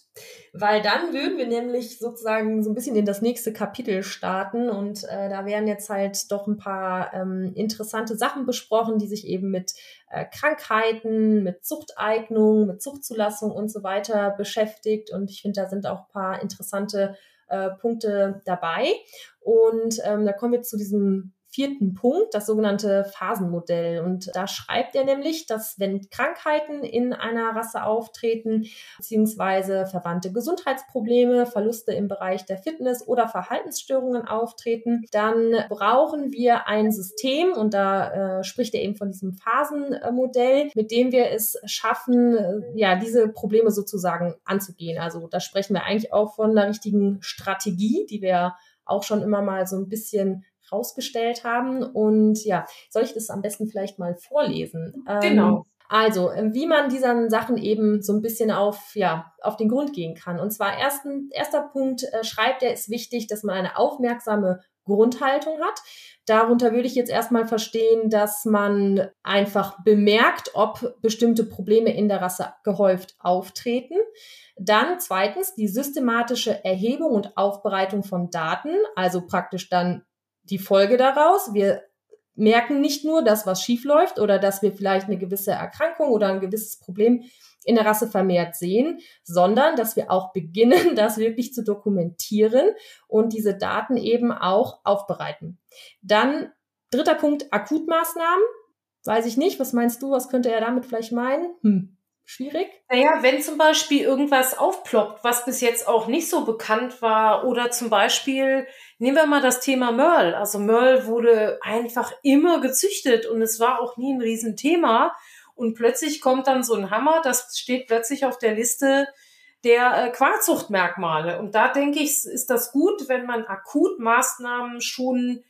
Speaker 1: weil dann würden wir nämlich sozusagen so ein bisschen in das nächste Kapitel starten und äh, da werden jetzt halt doch ein paar ähm, interessante Sachen besprochen, die sich eben mit äh, Krankheiten, mit Zuchteignung, mit Zuchtzulassung und so weiter beschäftigt und ich finde, da sind auch ein paar interessante äh, Punkte dabei und ähm, da kommen wir zu diesem vierten Punkt, das sogenannte Phasenmodell. Und da schreibt er nämlich, dass wenn Krankheiten in einer Rasse auftreten, beziehungsweise verwandte Gesundheitsprobleme, Verluste im Bereich der Fitness oder Verhaltensstörungen auftreten, dann brauchen wir ein System, und da äh, spricht er eben von diesem Phasenmodell, mit dem wir es schaffen, äh, ja, diese Probleme sozusagen anzugehen. Also da sprechen wir eigentlich auch von einer richtigen Strategie, die wir auch schon immer mal so ein bisschen rausgestellt haben. Und ja, soll ich das am besten vielleicht mal vorlesen?
Speaker 2: Ähm, genau. Ähm,
Speaker 1: also, wie man diesen Sachen eben so ein bisschen auf, ja, auf den Grund gehen kann. Und zwar ersten, erster Punkt äh, schreibt er, ist wichtig, dass man eine aufmerksame Grundhaltung hat. Darunter würde ich jetzt erstmal verstehen, dass man einfach bemerkt, ob bestimmte Probleme in der Rasse gehäuft auftreten. Dann zweitens die systematische Erhebung und Aufbereitung von Daten, also praktisch dann die Folge daraus. Wir merken nicht nur das, was schief läuft oder dass wir vielleicht eine gewisse Erkrankung oder ein gewisses Problem in der Rasse vermehrt sehen, sondern dass wir auch beginnen, das wirklich zu dokumentieren und diese Daten eben auch aufbereiten. Dann dritter Punkt, Akutmaßnahmen. Weiß ich nicht, was meinst du, was könnte er damit vielleicht meinen? Hm schwierig?
Speaker 2: Naja, wenn zum Beispiel irgendwas aufploppt, was bis jetzt auch nicht so bekannt war, oder zum Beispiel, nehmen wir mal das Thema Merl. Also Merl wurde einfach immer gezüchtet und es war auch nie ein Riesenthema. Und plötzlich kommt dann so ein Hammer, das steht plötzlich auf der Liste der äh, Quarzuchtmerkmale. Und da denke ich, ist das gut, wenn man akut Maßnahmen schon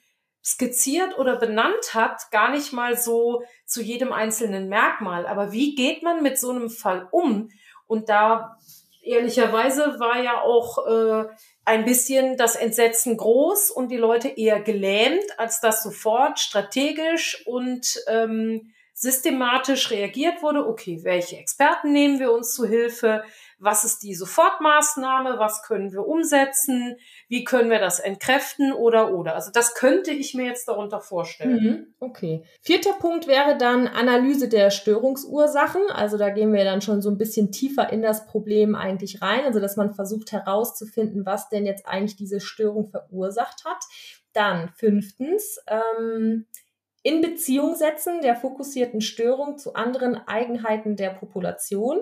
Speaker 2: skizziert oder benannt hat, gar nicht mal so zu jedem einzelnen Merkmal. Aber wie geht man mit so einem Fall um? Und da ehrlicherweise war ja auch äh, ein bisschen das Entsetzen groß und die Leute eher gelähmt, als dass sofort strategisch und ähm, systematisch reagiert wurde. Okay, welche Experten nehmen wir uns zu Hilfe? Was ist die Sofortmaßnahme, was können wir umsetzen, wie können wir das entkräften oder oder. Also das könnte ich mir jetzt darunter vorstellen.
Speaker 1: Mhm, okay. Vierter Punkt wäre dann Analyse der Störungsursachen. Also da gehen wir dann schon so ein bisschen tiefer in das Problem eigentlich rein. Also dass man versucht herauszufinden, was denn jetzt eigentlich diese Störung verursacht hat. Dann fünftens, ähm, in Beziehung setzen der fokussierten Störung zu anderen Eigenheiten der Population.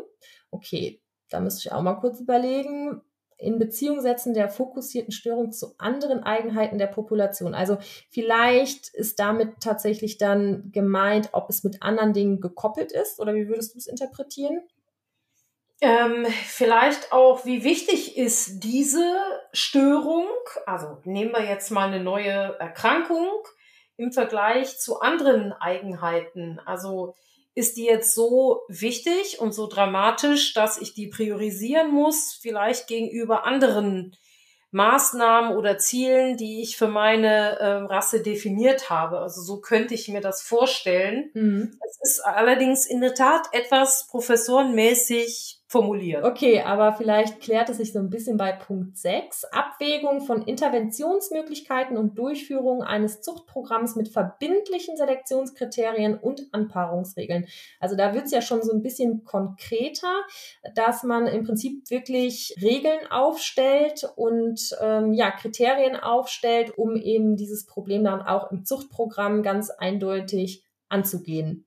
Speaker 1: Okay, da müsste ich auch mal kurz überlegen, in Beziehung setzen der fokussierten Störung zu anderen Eigenheiten der Population. Also vielleicht ist damit tatsächlich dann gemeint, ob es mit anderen Dingen gekoppelt ist oder wie würdest du es interpretieren?
Speaker 2: Ähm, vielleicht auch, wie wichtig ist diese Störung? Also nehmen wir jetzt mal eine neue Erkrankung im Vergleich zu anderen Eigenheiten. Also ist die jetzt so wichtig und so dramatisch, dass ich die priorisieren muss, vielleicht gegenüber anderen Maßnahmen oder Zielen, die ich für meine äh, Rasse definiert habe. Also so könnte ich mir das vorstellen. Mhm. Es ist allerdings in der Tat etwas professorenmäßig formuliert.
Speaker 1: Okay, aber vielleicht klärt es sich so ein bisschen bei Punkt 6. Abwägung von Interventionsmöglichkeiten und Durchführung eines Zuchtprogramms mit verbindlichen Selektionskriterien und Anpaarungsregeln. Also da wird es ja schon so ein bisschen konkreter, dass man im Prinzip wirklich Regeln aufstellt und ähm, ja, Kriterien aufstellt, um eben dieses Problem dann auch im Zuchtprogramm ganz eindeutig anzugehen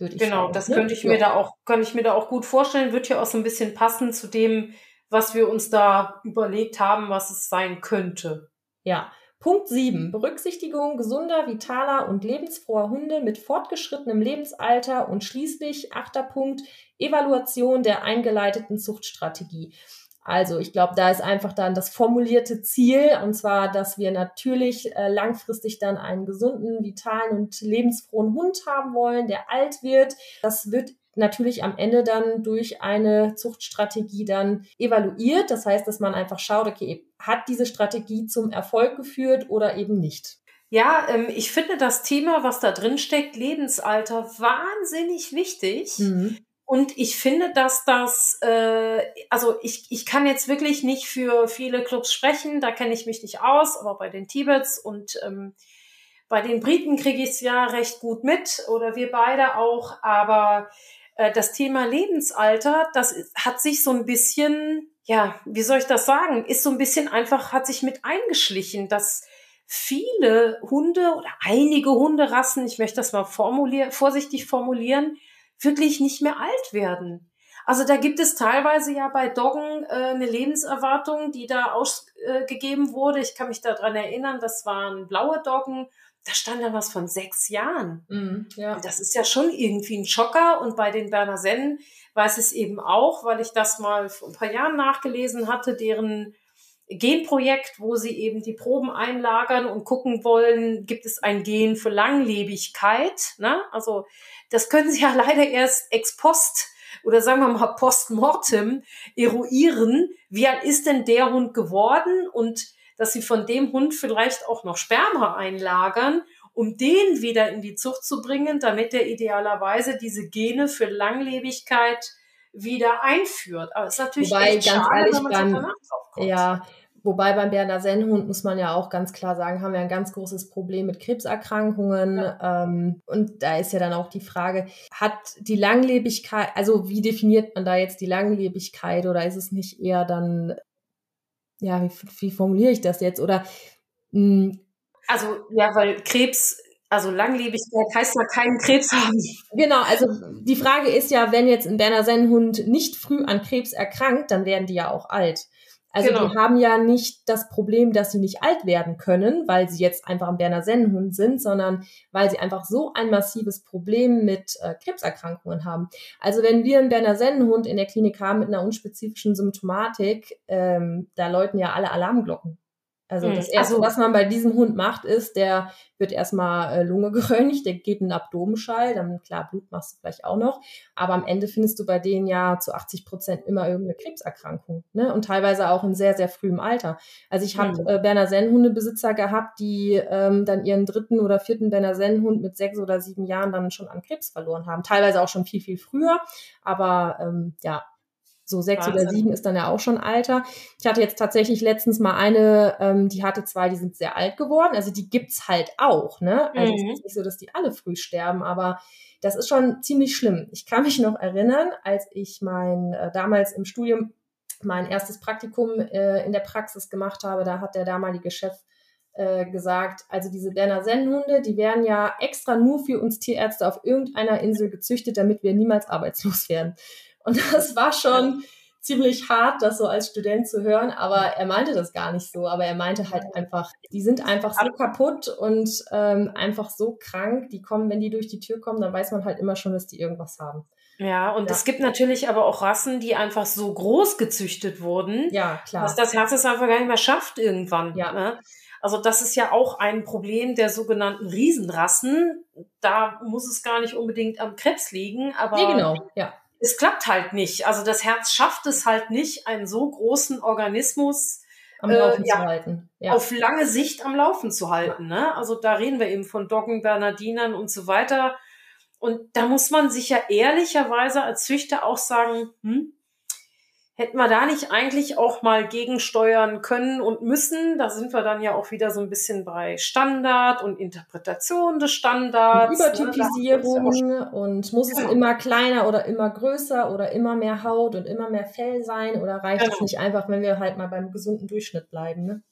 Speaker 2: würde ich genau, sagen. Genau, das ne? könnte ich ja. mir da auch, kann ich mir da auch gut vorstellen, wird ja auch so ein bisschen passen zu dem, was wir uns da überlegt haben, was es sein könnte.
Speaker 1: Ja. Punkt 7. Berücksichtigung gesunder, vitaler und lebensfroher Hunde mit fortgeschrittenem Lebensalter und schließlich achter Punkt Evaluation der eingeleiteten Zuchtstrategie. Also ich glaube, da ist einfach dann das formulierte Ziel, und zwar, dass wir natürlich äh, langfristig dann einen gesunden, vitalen und lebensfrohen Hund haben wollen, der alt wird. Das wird natürlich am Ende dann durch eine Zuchtstrategie dann evaluiert. Das heißt, dass man einfach schaut, okay, hat diese Strategie zum Erfolg geführt oder eben nicht.
Speaker 2: Ja, ähm, ich finde das Thema, was da drin steckt, Lebensalter, wahnsinnig wichtig. Mhm. Und ich finde, dass das, äh, also ich, ich kann jetzt wirklich nicht für viele Clubs sprechen, da kenne ich mich nicht aus, aber bei den Tibets und ähm, bei den Briten kriege ich es ja recht gut mit oder wir beide auch, aber äh, das Thema Lebensalter, das hat sich so ein bisschen, ja, wie soll ich das sagen, ist so ein bisschen einfach, hat sich mit eingeschlichen, dass viele Hunde oder einige Hunderassen, ich möchte das mal formulieren, vorsichtig formulieren, wirklich nicht mehr alt werden. Also da gibt es teilweise ja bei Doggen äh, eine Lebenserwartung, die da ausgegeben äh, wurde. Ich kann mich daran erinnern, das waren blaue Doggen. Da stand dann was von sechs Jahren. Mm, ja. Das ist ja schon irgendwie ein Schocker. Und bei den Berner Sennen weiß es eben auch, weil ich das mal vor ein paar Jahren nachgelesen hatte, deren Genprojekt, wo sie eben die Proben einlagern und gucken wollen, gibt es ein Gen für Langlebigkeit. Ne? Also das können sie ja leider erst ex post oder sagen wir mal post mortem eruieren. Wie alt ist denn der Hund geworden? Und dass sie von dem Hund vielleicht auch noch Sperma einlagern, um den wieder in die Zucht zu bringen, damit er idealerweise diese Gene für Langlebigkeit wieder einführt. Aber es ist natürlich
Speaker 1: Wobei, echt ganz schade, ehrlich, wenn man beim, ja, Wobei beim Berner Sennhund muss man ja auch ganz klar sagen, haben wir ein ganz großes Problem mit Krebserkrankungen. Ja. Ähm, und da ist ja dann auch die Frage, hat die Langlebigkeit, also wie definiert man da jetzt die Langlebigkeit oder ist es nicht eher dann, ja, wie, wie formuliere ich das jetzt? Oder
Speaker 2: mh, hm, also ja, weil Krebs also Langlebigkeit heißt ja keinen Krebs haben.
Speaker 1: Genau, also die Frage ist ja, wenn jetzt ein Berner Sennhund nicht früh an Krebs erkrankt, dann werden die ja auch alt. Also genau. die haben ja nicht das Problem, dass sie nicht alt werden können, weil sie jetzt einfach ein Berner Sennenhund sind, sondern weil sie einfach so ein massives Problem mit äh, Krebserkrankungen haben. Also wenn wir einen Berner Sennenhund in der Klinik haben mit einer unspezifischen Symptomatik, ähm, da läuten ja alle Alarmglocken. Also hm, das Erste, also, was man bei diesem Hund macht, ist, der wird erstmal äh, Lunge geröntgt, der geht in den Abdomenschall, dann klar, Blut machst du vielleicht auch noch, aber am Ende findest du bei denen ja zu 80 Prozent immer irgendeine Krebserkrankung ne? und teilweise auch in sehr, sehr frühem Alter. Also ich habe hm. äh, Berner Sennhundebesitzer gehabt, die ähm, dann ihren dritten oder vierten Berner Sennhund mit sechs oder sieben Jahren dann schon an Krebs verloren haben, teilweise auch schon viel, viel früher, aber ähm, ja, so sechs Wahnsinn. oder sieben ist dann ja auch schon Alter. Ich hatte jetzt tatsächlich letztens mal eine, ähm, die hatte zwei, die sind sehr alt geworden. Also die gibt's halt auch, ne? Also mhm. es ist nicht so, dass die alle früh sterben, aber das ist schon ziemlich schlimm. Ich kann mich noch erinnern, als ich mein äh, damals im Studium mein erstes Praktikum äh, in der Praxis gemacht habe, da hat der damalige Chef äh, gesagt, also diese Berner Sennhunde, die werden ja extra nur für uns Tierärzte auf irgendeiner Insel gezüchtet, damit wir niemals arbeitslos werden. Und das war schon ziemlich hart, das so als Student zu hören, aber er meinte das gar nicht so. Aber er meinte halt einfach, die sind einfach so kaputt und ähm, einfach so krank. Die kommen, wenn die durch die Tür kommen, dann weiß man halt immer schon, dass die irgendwas haben.
Speaker 2: Ja, und ja. es gibt natürlich aber auch Rassen, die einfach so groß gezüchtet wurden,
Speaker 1: ja, klar.
Speaker 2: dass das Herz es einfach gar nicht mehr schafft irgendwann. Ja. Ne? Also das ist ja auch ein Problem der sogenannten Riesenrassen. Da muss es gar nicht unbedingt am Krebs liegen, aber
Speaker 1: nee, genau. ja
Speaker 2: es klappt halt nicht. Also das Herz schafft es halt nicht, einen so großen Organismus
Speaker 1: am Laufen äh, ja, zu halten.
Speaker 2: Ja. Auf lange Sicht am Laufen zu halten. Ne? Also da reden wir eben von Doggen, Bernardinern und so weiter. Und da muss man sich ja ehrlicherweise als Züchter auch sagen, hm, hätten wir da nicht eigentlich auch mal gegensteuern können und müssen? Da sind wir dann ja auch wieder so ein bisschen bei Standard und Interpretation des Standards.
Speaker 1: Ne? Übertypisierung ne? und muss genau. es immer kleiner oder immer größer oder immer mehr Haut und immer mehr Fell sein oder reicht genau. es nicht einfach, wenn wir halt mal beim gesunden Durchschnitt bleiben? Ne?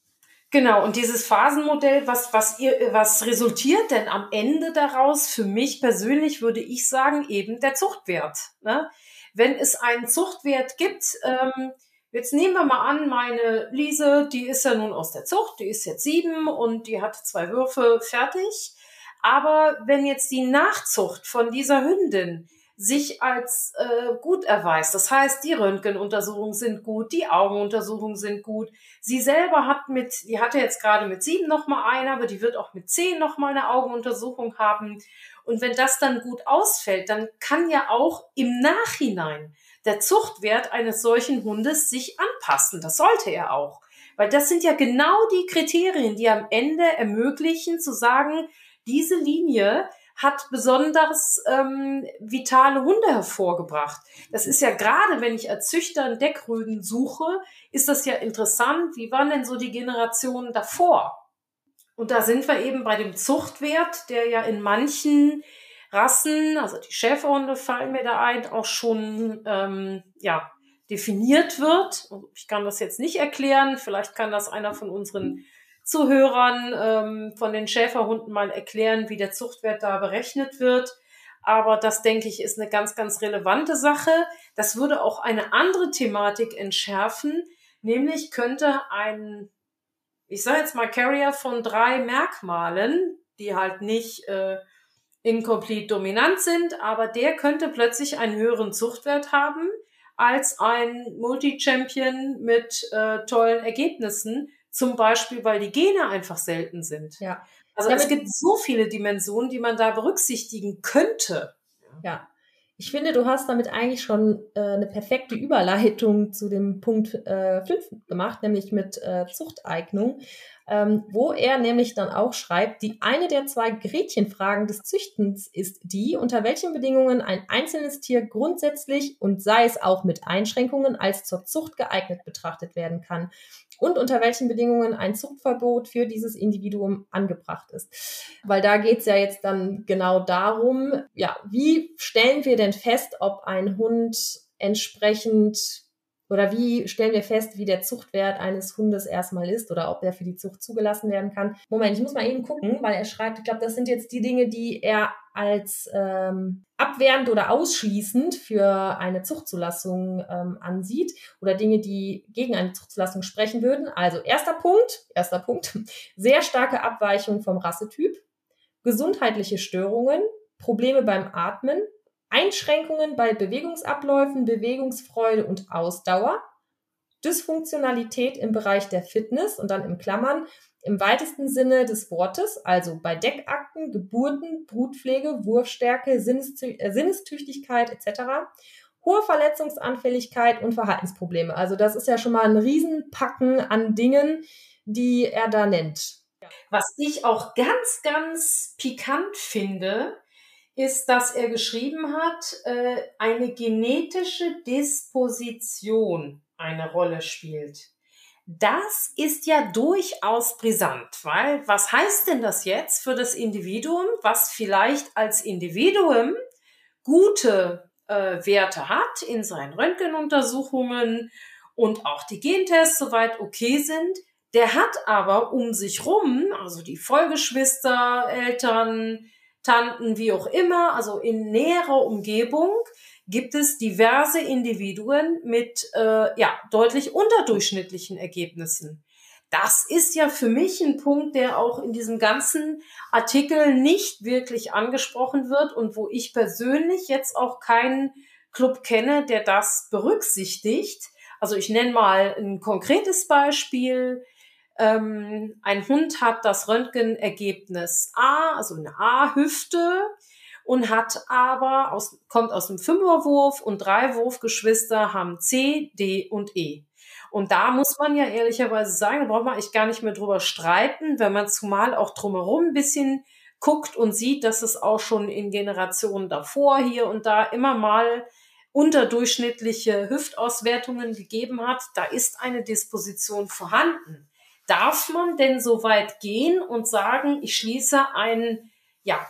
Speaker 2: Genau, und dieses Phasenmodell, was, was, ihr, was resultiert denn am Ende daraus? Für mich persönlich würde ich sagen, eben der Zuchtwert. Ne? Wenn es einen Zuchtwert gibt, ähm, jetzt nehmen wir mal an, meine Liese, die ist ja nun aus der Zucht, die ist jetzt sieben und die hat zwei Würfe fertig. Aber wenn jetzt die Nachzucht von dieser Hündin sich als äh, gut erweist. Das heißt, die Röntgenuntersuchungen sind gut, die Augenuntersuchungen sind gut. Sie selber hat mit, die hatte jetzt gerade mit sieben noch mal eine, aber die wird auch mit zehn noch mal eine Augenuntersuchung haben. Und wenn das dann gut ausfällt, dann kann ja auch im Nachhinein der Zuchtwert eines solchen Hundes sich anpassen. Das sollte er auch. Weil das sind ja genau die Kriterien, die am Ende ermöglichen zu sagen, diese Linie hat besonders ähm, vitale Hunde hervorgebracht. Das ist ja gerade, wenn ich als Züchter einen Deckrüden suche, ist das ja interessant. Wie waren denn so die Generationen davor? Und da sind wir eben bei dem Zuchtwert, der ja in manchen Rassen, also die Schäferhunde fallen mir da ein, auch schon ähm, ja, definiert wird. Ich kann das jetzt nicht erklären. Vielleicht kann das einer von unseren Zuhörern ähm, von den Schäferhunden mal erklären, wie der Zuchtwert da berechnet wird. Aber das, denke ich, ist eine ganz, ganz relevante Sache. Das würde auch eine andere Thematik entschärfen, nämlich könnte ein ich sage jetzt mal Carrier von drei Merkmalen, die halt nicht äh, incomplete dominant sind, aber der könnte plötzlich einen höheren Zuchtwert haben als ein Multi-Champion mit äh, tollen Ergebnissen, zum Beispiel, weil die Gene einfach selten sind. Ja. Also ja, es gibt so viele Dimensionen, die man da berücksichtigen könnte.
Speaker 1: Ja, ich finde, du hast damit eigentlich schon äh, eine perfekte Überleitung zu dem Punkt äh, 5 gemacht, nämlich mit äh, Zuchteignung ähm, wo er nämlich dann auch schreibt, die eine der zwei Gretchenfragen des Züchtens ist die, unter welchen Bedingungen ein einzelnes Tier grundsätzlich und sei es auch mit Einschränkungen als zur Zucht geeignet betrachtet werden kann und unter welchen Bedingungen ein Zuchtverbot für dieses Individuum angebracht ist. Weil da geht es ja jetzt dann genau darum, ja, wie stellen wir denn fest, ob ein Hund entsprechend oder wie stellen wir fest, wie der Zuchtwert eines Hundes erstmal ist oder ob der für die Zucht zugelassen werden kann? Moment, ich muss mal eben gucken, weil er schreibt, ich glaube, das sind jetzt die Dinge, die er als ähm, abwehrend oder ausschließend für eine Zuchtzulassung ähm, ansieht oder Dinge, die gegen eine Zuchtzulassung sprechen würden. Also erster Punkt, erster Punkt, sehr starke Abweichung vom Rassetyp, gesundheitliche Störungen, Probleme beim Atmen, Einschränkungen bei Bewegungsabläufen, Bewegungsfreude und Ausdauer, Dysfunktionalität im Bereich der Fitness und dann in Klammern im weitesten Sinne des Wortes, also bei Deckakten, Geburten, Brutpflege, Wurfstärke, Sinnestü äh, Sinnestüchtigkeit etc., hohe Verletzungsanfälligkeit und Verhaltensprobleme. Also das ist ja schon mal ein Riesenpacken an Dingen, die er da nennt.
Speaker 2: Was ich auch ganz, ganz pikant finde, ist, dass er geschrieben hat, äh, eine genetische Disposition eine Rolle spielt. Das ist ja durchaus brisant, weil was heißt denn das jetzt für das Individuum, was vielleicht als Individuum gute äh, Werte hat in seinen Röntgenuntersuchungen und auch die Gentests soweit okay sind, der hat aber um sich rum, also die Vollgeschwister, Eltern, Tanten, wie auch immer, also in näherer Umgebung, gibt es diverse Individuen mit äh, ja, deutlich unterdurchschnittlichen Ergebnissen. Das ist ja für mich ein Punkt, der auch in diesem ganzen Artikel nicht wirklich angesprochen wird und wo ich persönlich jetzt auch keinen Club kenne, der das berücksichtigt. Also ich nenne mal ein konkretes Beispiel ähm, ein Hund hat das Röntgenergebnis A, also eine A-Hüfte und hat aber aus, kommt aus dem Fünferwurf und drei Wurfgeschwister haben C, D und E. Und da muss man ja ehrlicherweise sagen, da braucht man eigentlich gar nicht mehr drüber streiten, wenn man zumal auch drumherum ein bisschen guckt und sieht, dass es auch schon in Generationen davor hier und da immer mal unterdurchschnittliche Hüftauswertungen gegeben hat, da ist eine Disposition vorhanden. Darf man denn so weit gehen und sagen, ich schließe ein ja,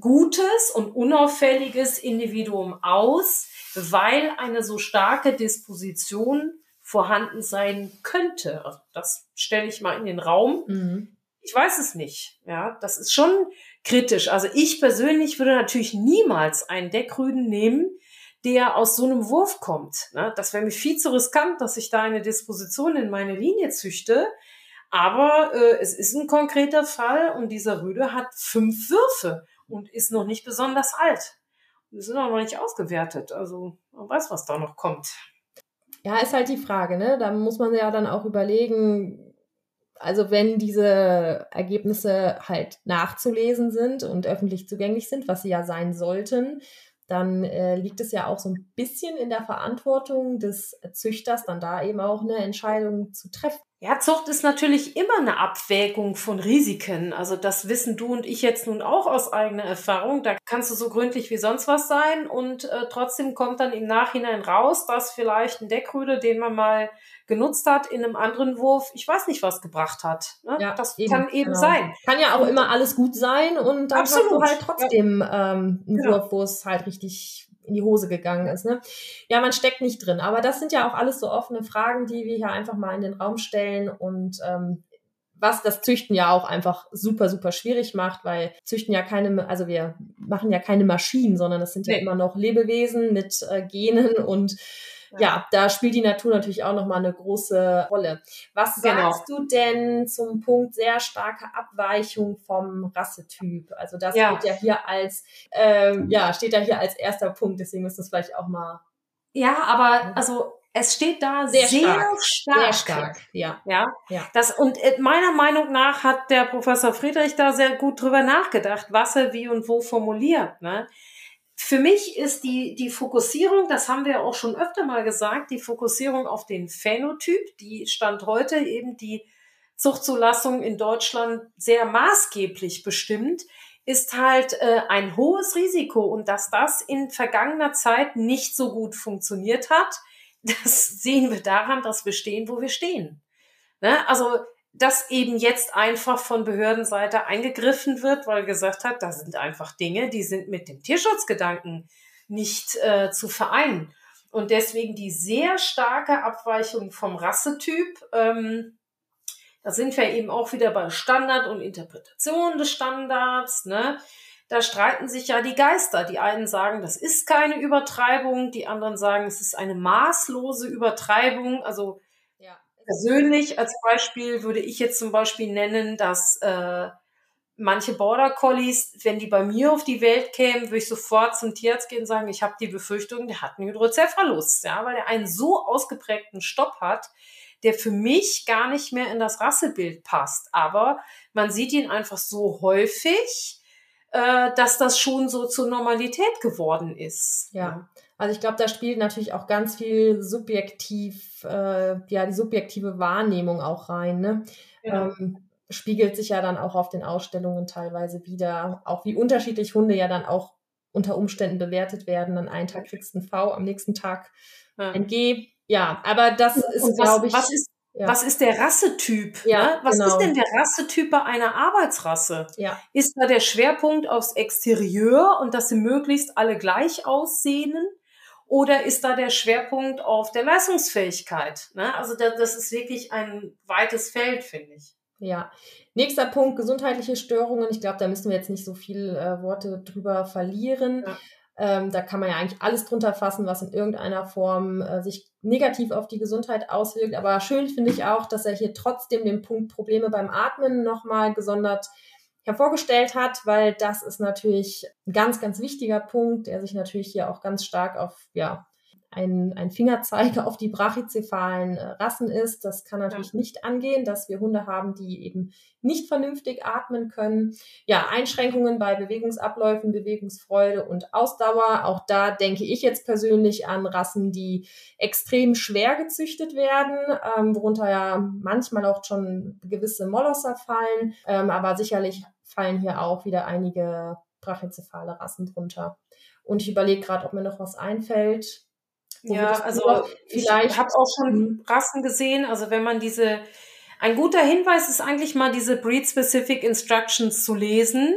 Speaker 2: gutes und unauffälliges Individuum aus, weil eine so starke Disposition vorhanden sein könnte? Das stelle ich mal in den Raum. Mhm. Ich weiß es nicht. Ja, das ist schon kritisch. Also ich persönlich würde natürlich niemals einen Deckrüden nehmen, der aus so einem Wurf kommt. Ne? Das wäre mir viel zu riskant, dass ich da eine Disposition in meine Linie züchte. Aber äh, es ist ein konkreter Fall und dieser Rüde hat fünf Würfe und ist noch nicht besonders alt. Die sind auch noch nicht ausgewertet. Also man weiß, was da noch kommt.
Speaker 1: Ja, ist halt die Frage, ne? Da muss man ja dann auch überlegen, also wenn diese Ergebnisse halt nachzulesen sind und öffentlich zugänglich sind, was sie ja sein sollten, dann äh, liegt es ja auch so ein bisschen in der Verantwortung des Züchters, dann da eben auch eine Entscheidung zu treffen.
Speaker 2: Ja, Zucht ist natürlich immer eine Abwägung von Risiken. Also das wissen du und ich jetzt nun auch aus eigener Erfahrung. Da kannst du so gründlich wie sonst was sein und äh, trotzdem kommt dann im Nachhinein raus, dass vielleicht ein Deckrüde, den man mal genutzt hat, in einem anderen Wurf, ich weiß nicht, was gebracht hat. Ne? Ja, das eben, kann eben genau. sein.
Speaker 1: Kann ja auch und, immer alles gut sein und dann absolut. hast du halt trotzdem ja. ähm, einen genau. Wurf, wo es halt richtig in die Hose gegangen ist. Ne? Ja, man steckt nicht drin. Aber das sind ja auch alles so offene Fragen, die wir hier einfach mal in den Raum stellen und ähm, was das Züchten ja auch einfach super, super schwierig macht, weil Züchten ja keine, also wir machen ja keine Maschinen, sondern es sind ja nee. immer noch Lebewesen mit äh, Genen und ja, da spielt die Natur natürlich auch nochmal eine große Rolle. Was genau. sagst du denn zum Punkt sehr starke Abweichung vom Rassetyp? Also das ja. steht ja hier als, ähm, ja, steht ja hier als erster Punkt, deswegen ist das vielleicht auch mal.
Speaker 2: Ja, aber also es steht da sehr, sehr stark. stark.
Speaker 1: Sehr stark, ja.
Speaker 2: ja. Ja. Das, und äh, meiner Meinung nach hat der Professor Friedrich da sehr gut drüber nachgedacht, was er wie und wo formuliert. Ne? Für mich ist die, die Fokussierung, das haben wir auch schon öfter mal gesagt, die Fokussierung auf den Phänotyp, die stand heute eben die Zuchtzulassung in Deutschland sehr maßgeblich bestimmt, ist halt äh, ein hohes Risiko und dass das in vergangener Zeit nicht so gut funktioniert hat, das sehen wir daran, dass wir stehen, wo wir stehen. Ne? Also dass eben jetzt einfach von Behördenseite eingegriffen wird, weil gesagt hat, da sind einfach Dinge, die sind mit dem Tierschutzgedanken nicht äh, zu vereinen. Und deswegen die sehr starke Abweichung vom Rassetyp. Ähm, da sind wir eben auch wieder bei Standard und Interpretation des Standards. Ne? Da streiten sich ja die Geister. Die einen sagen, das ist keine Übertreibung, die anderen sagen, es ist eine maßlose Übertreibung. Also persönlich als Beispiel würde ich jetzt zum Beispiel nennen, dass äh, manche Border Collies, wenn die bei mir auf die Welt kämen, würde ich sofort zum Tierarzt gehen und sagen, ich habe die Befürchtung, der hat einen Hydrocephalus, ja, weil er einen so ausgeprägten Stopp hat, der für mich gar nicht mehr in das Rassebild passt. Aber man sieht ihn einfach so häufig, äh, dass das schon so zur Normalität geworden ist.
Speaker 1: Ja. Also ich glaube, da spielt natürlich auch ganz viel subjektiv, äh, ja, die subjektive Wahrnehmung auch rein. Ne? Ja. Ähm, spiegelt sich ja dann auch auf den Ausstellungen teilweise wieder, auch wie unterschiedlich Hunde ja dann auch unter Umständen bewertet werden. An einen Tag kriegst du ein V, am nächsten Tag ja. ein G. Ja, aber das ist, glaube ich.
Speaker 2: Was ist, ja. Was ist der Rassetyp? Ja, ne? Was genau. ist denn der Rassetyp bei einer Arbeitsrasse? Ja. Ist da der Schwerpunkt aufs Exterieur und dass sie möglichst alle gleich aussehen? Oder ist da der Schwerpunkt auf der Leistungsfähigkeit? Ne? Also das ist wirklich ein weites Feld, finde ich.
Speaker 1: Ja. Nächster Punkt, gesundheitliche Störungen. Ich glaube, da müssen wir jetzt nicht so viel äh, Worte drüber verlieren. Ja. Ähm, da kann man ja eigentlich alles drunter fassen, was in irgendeiner Form äh, sich negativ auf die Gesundheit auswirkt. Aber schön finde ich auch, dass er hier trotzdem den Punkt Probleme beim Atmen nochmal gesondert hervorgestellt hat, weil das ist natürlich ein ganz, ganz wichtiger Punkt, der sich natürlich hier auch ganz stark auf ja, ein, ein Fingerzeig auf die brachycephalen äh, Rassen ist. Das kann natürlich ja. nicht angehen, dass wir Hunde haben, die eben nicht vernünftig atmen können. Ja, Einschränkungen bei Bewegungsabläufen, Bewegungsfreude und Ausdauer. Auch da denke ich jetzt persönlich an Rassen, die extrem schwer gezüchtet werden, ähm, worunter ja manchmal auch schon gewisse Molosser fallen, ähm, aber sicherlich fallen hier auch wieder einige brachycephale Rassen drunter. Und ich überlege gerade, ob mir noch was einfällt.
Speaker 2: Ja, also vielleicht. Ich habe auch schon mhm. Rassen gesehen. Also wenn man diese, ein guter Hinweis ist eigentlich mal diese Breed-Specific Instructions zu lesen,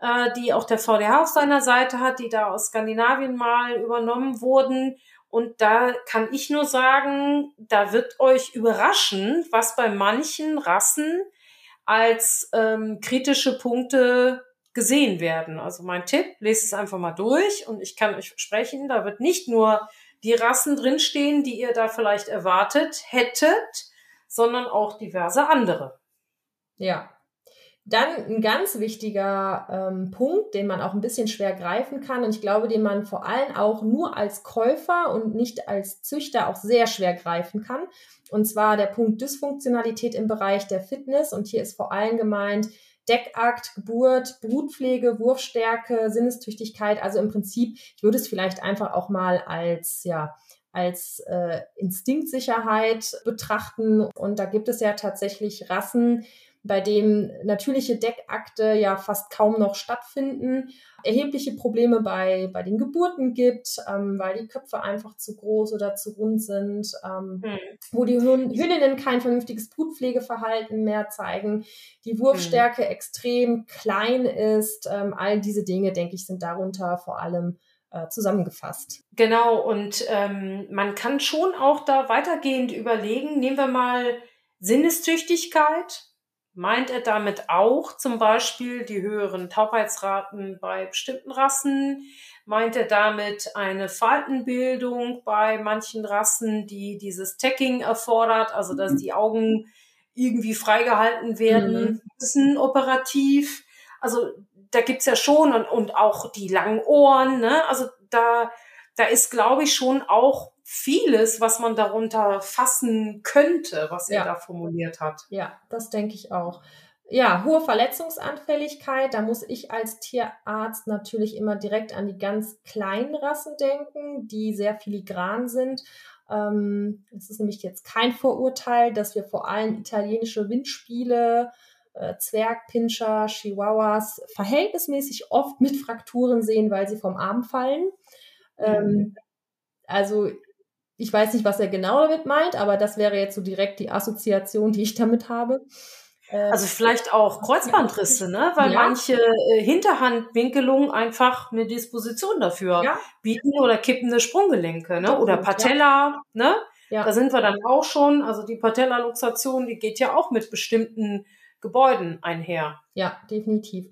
Speaker 2: äh, die auch der VDH auf seiner Seite hat, die da aus Skandinavien mal übernommen wurden. Und da kann ich nur sagen, da wird euch überraschen, was bei manchen Rassen als ähm, kritische Punkte gesehen werden. Also mein Tipp, lest es einfach mal durch und ich kann euch versprechen, da wird nicht nur die Rassen drinstehen, die ihr da vielleicht erwartet hättet, sondern auch diverse andere.
Speaker 1: Ja. Dann ein ganz wichtiger ähm, Punkt, den man auch ein bisschen schwer greifen kann und ich glaube, den man vor allem auch nur als Käufer und nicht als Züchter auch sehr schwer greifen kann. Und zwar der Punkt Dysfunktionalität im Bereich der Fitness. Und hier ist vor allem gemeint, Deckakt, Geburt, Brutpflege, Wurfstärke, Sinnestüchtigkeit. Also im Prinzip, ich würde es vielleicht einfach auch mal als, ja, als äh, Instinktsicherheit betrachten. Und da gibt es ja tatsächlich Rassen, bei dem natürliche Deckakte ja fast kaum noch stattfinden, erhebliche Probleme bei, bei den Geburten gibt, ähm, weil die Köpfe einfach zu groß oder zu rund sind, ähm, hm. wo die Hün Hündinnen kein vernünftiges Blutpflegeverhalten mehr zeigen, die Wurfstärke hm. extrem klein ist. Ähm, all diese Dinge, denke ich, sind darunter vor allem äh, zusammengefasst.
Speaker 2: Genau, und ähm, man kann schon auch da weitergehend überlegen, nehmen wir mal Sinnestüchtigkeit, Meint er damit auch zum Beispiel die höheren Taubheitsraten bei bestimmten Rassen? Meint er damit eine Faltenbildung bei manchen Rassen, die dieses Tagging erfordert, also dass die Augen irgendwie freigehalten werden müssen mhm. operativ? Also da gibt's ja schon und, und auch die langen Ohren, ne? Also da, da ist, glaube ich, schon auch vieles, was man darunter fassen könnte, was ja. er da formuliert hat.
Speaker 1: Ja, das denke ich auch. Ja, hohe Verletzungsanfälligkeit, da muss ich als Tierarzt natürlich immer direkt an die ganz kleinen Rassen denken, die sehr filigran sind. Ähm, es ist nämlich jetzt kein Vorurteil, dass wir vor allem italienische Windspiele, äh, Zwergpinscher, Chihuahuas verhältnismäßig oft mit Frakturen sehen, weil sie vom Arm fallen. Ähm, mhm. also ich weiß nicht, was er genau damit meint, aber das wäre jetzt so direkt die Assoziation, die ich damit habe.
Speaker 2: Äh, also vielleicht auch Kreuzbandrisse, ne? Weil ja. manche äh, Hinterhandwinkelungen einfach eine Disposition dafür ja. bieten oder kippende Sprunggelenke, ne? Oder Patella, ja. ne? Ja. Da sind wir dann auch schon. Also die Patella-Luxation, die geht ja auch mit bestimmten Gebäuden einher.
Speaker 1: Ja, definitiv.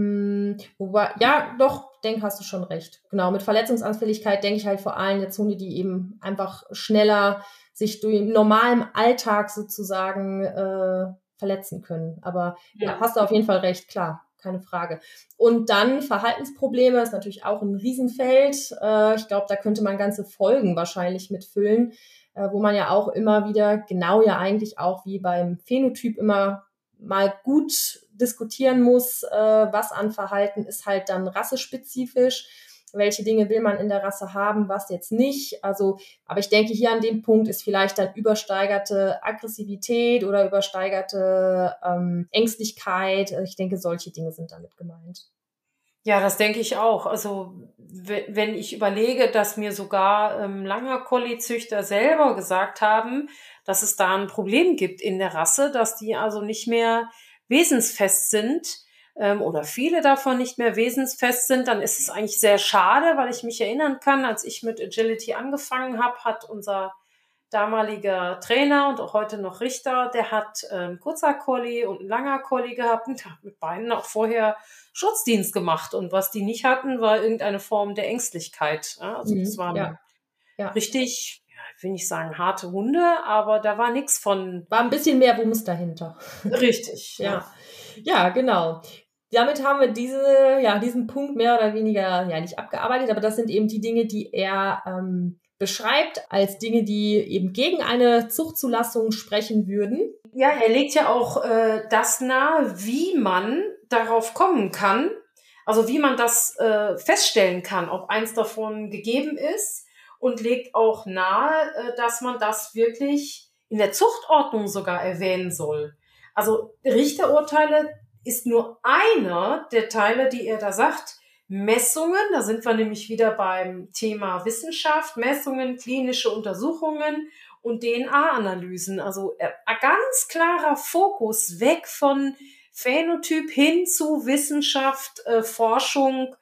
Speaker 1: Hm, wobei, ja, doch, denk, hast du schon recht. Genau, mit Verletzungsanfälligkeit denke ich halt vor allem jetzt Hunde, die eben einfach schneller sich durch normalem Alltag sozusagen äh, verletzen können. Aber ja. ja, hast du auf jeden Fall recht, klar, keine Frage. Und dann Verhaltensprobleme ist natürlich auch ein Riesenfeld. Äh, ich glaube, da könnte man ganze Folgen wahrscheinlich mitfüllen, äh, wo man ja auch immer wieder, genau ja eigentlich auch wie beim Phänotyp immer mal gut diskutieren muss, äh, was an Verhalten ist halt dann rassespezifisch. Welche Dinge will man in der Rasse haben, was jetzt nicht? Also, aber ich denke, hier an dem Punkt ist vielleicht dann übersteigerte Aggressivität oder übersteigerte ähm, Ängstlichkeit. Ich denke, solche Dinge sind damit gemeint.
Speaker 2: Ja, das denke ich auch. Also wenn ich überlege, dass mir sogar ähm, langer Collie-Züchter selber gesagt haben, dass es da ein Problem gibt in der Rasse, dass die also nicht mehr wesensfest sind ähm, oder viele davon nicht mehr wesensfest sind, dann ist es eigentlich sehr schade, weil ich mich erinnern kann, als ich mit Agility angefangen habe, hat unser damaliger Trainer und auch heute noch Richter, der hat ähm, kurzer Collie und ein langer Collie gehabt und hat mit beiden auch vorher Schutzdienst gemacht. Und was die nicht hatten, war irgendeine Form der Ängstlichkeit. Ja? Also mhm, das waren ja. Ja. richtig, ja, ich will nicht sagen harte Hunde, aber da war nichts von.
Speaker 1: War ein bisschen mehr Wumms dahinter.
Speaker 2: Richtig.
Speaker 1: ja. ja, genau. Damit haben wir diese, ja, diesen Punkt mehr oder weniger ja nicht abgearbeitet, aber das sind eben die Dinge, die er ähm, beschreibt als Dinge, die eben gegen eine Zuchtzulassung sprechen würden.
Speaker 2: Ja, er legt ja auch äh, das nahe, wie man darauf kommen kann, also wie man das äh, feststellen kann, ob eins davon gegeben ist und legt auch nahe, äh, dass man das wirklich in der Zuchtordnung sogar erwähnen soll. Also Richterurteile ist nur einer der Teile, die er da sagt. Messungen, da sind wir nämlich wieder beim Thema Wissenschaft, Messungen, klinische Untersuchungen und DNA-Analysen. Also äh, ein ganz klarer Fokus weg von Phänotyp hin zu Wissenschaft, äh, Forschung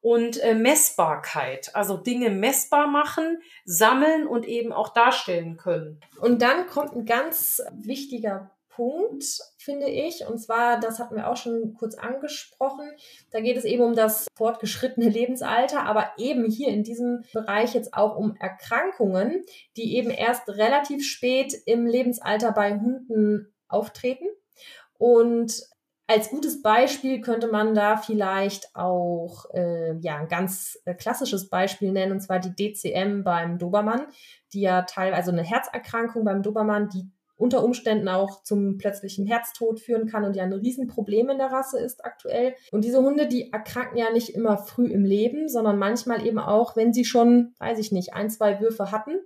Speaker 2: und äh, Messbarkeit. Also Dinge messbar machen, sammeln und eben auch darstellen können.
Speaker 1: Und dann kommt ein ganz wichtiger Punkt, finde ich. Und zwar, das hatten wir auch schon kurz angesprochen. Da geht es eben um das fortgeschrittene Lebensalter, aber eben hier in diesem Bereich jetzt auch um Erkrankungen, die eben erst relativ spät im Lebensalter bei Hunden auftreten. Und als gutes Beispiel könnte man da vielleicht auch äh, ja, ein ganz äh, klassisches Beispiel nennen, und zwar die DCM beim Dobermann, die ja teilweise also eine Herzerkrankung beim Dobermann, die unter Umständen auch zum plötzlichen Herztod führen kann und ja ein Riesenproblem in der Rasse ist aktuell. Und diese Hunde, die erkranken ja nicht immer früh im Leben, sondern manchmal eben auch, wenn sie schon, weiß ich nicht, ein, zwei Würfe hatten.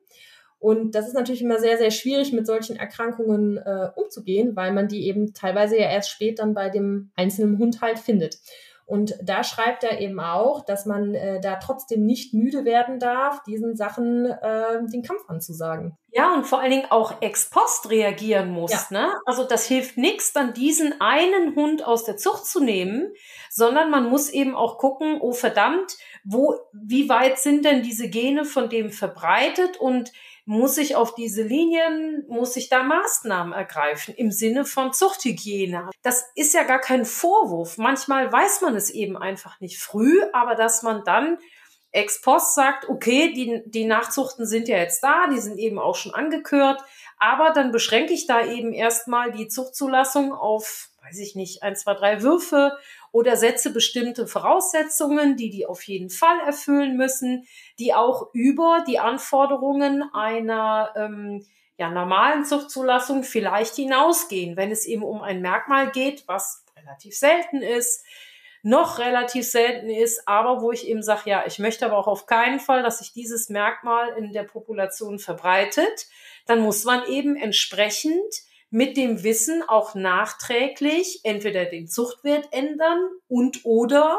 Speaker 1: Und das ist natürlich immer sehr, sehr schwierig, mit solchen Erkrankungen äh, umzugehen, weil man die eben teilweise ja erst spät dann bei dem einzelnen Hund halt findet. Und da schreibt er eben auch, dass man äh, da trotzdem nicht müde werden darf, diesen Sachen äh, den Kampf anzusagen.
Speaker 2: Ja, und vor allen Dingen auch ex post reagieren muss. Ja. Ne? Also das hilft nichts, dann diesen einen Hund aus der Zucht zu nehmen, sondern man muss eben auch gucken, oh verdammt, wo, wie weit sind denn diese Gene von dem verbreitet und muss ich auf diese Linien, muss ich da Maßnahmen ergreifen im Sinne von Zuchthygiene. Das ist ja gar kein Vorwurf. Manchmal weiß man es eben einfach nicht früh, aber dass man dann ex post sagt, okay, die, die Nachzuchten sind ja jetzt da, die sind eben auch schon angekürt, aber dann beschränke ich da eben erstmal die Zuchtzulassung auf, weiß ich nicht, ein, zwei, drei Würfe oder setze bestimmte Voraussetzungen, die die auf jeden Fall erfüllen müssen, die auch über die Anforderungen einer ähm, ja, normalen Zuchtzulassung vielleicht hinausgehen, wenn es eben um ein Merkmal geht, was relativ selten ist, noch relativ selten ist, aber wo ich eben sage, ja, ich möchte aber auch auf keinen Fall, dass sich dieses Merkmal in der Population verbreitet, dann muss man eben entsprechend mit dem Wissen auch nachträglich entweder den Zuchtwert ändern und oder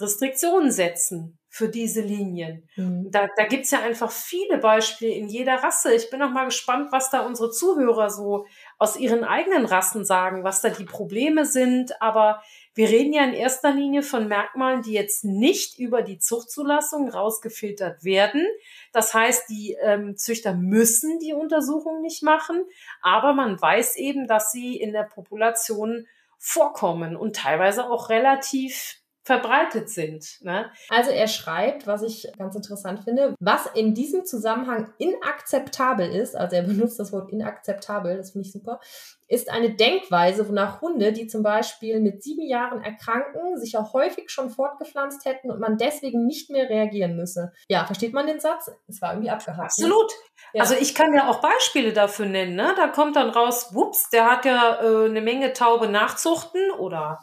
Speaker 2: Restriktionen setzen für diese Linien. Mhm. Da, da gibt's ja einfach viele Beispiele in jeder Rasse. Ich bin auch mal gespannt, was da unsere Zuhörer so aus ihren eigenen Rassen sagen, was da die Probleme sind. Aber wir reden ja in erster Linie von Merkmalen, die jetzt nicht über die Zuchtzulassung rausgefiltert werden. Das heißt, die ähm, Züchter müssen die Untersuchung nicht machen, aber man weiß eben, dass sie in der Population vorkommen und teilweise auch relativ verbreitet sind. Ne?
Speaker 1: Also er schreibt, was ich ganz interessant finde, was in diesem Zusammenhang inakzeptabel ist, also er benutzt das Wort inakzeptabel, das finde ich super, ist eine Denkweise, wonach Hunde, die zum Beispiel mit sieben Jahren erkranken, sich ja häufig schon fortgepflanzt hätten und man deswegen nicht mehr reagieren müsse. Ja, versteht man den Satz? Es war irgendwie abgehakt. Ne?
Speaker 2: Absolut. Ne? Ja. Also ich kann ja auch Beispiele dafür nennen. Ne? Da kommt dann raus, wups, der hat ja äh, eine Menge Taube nachzuchten oder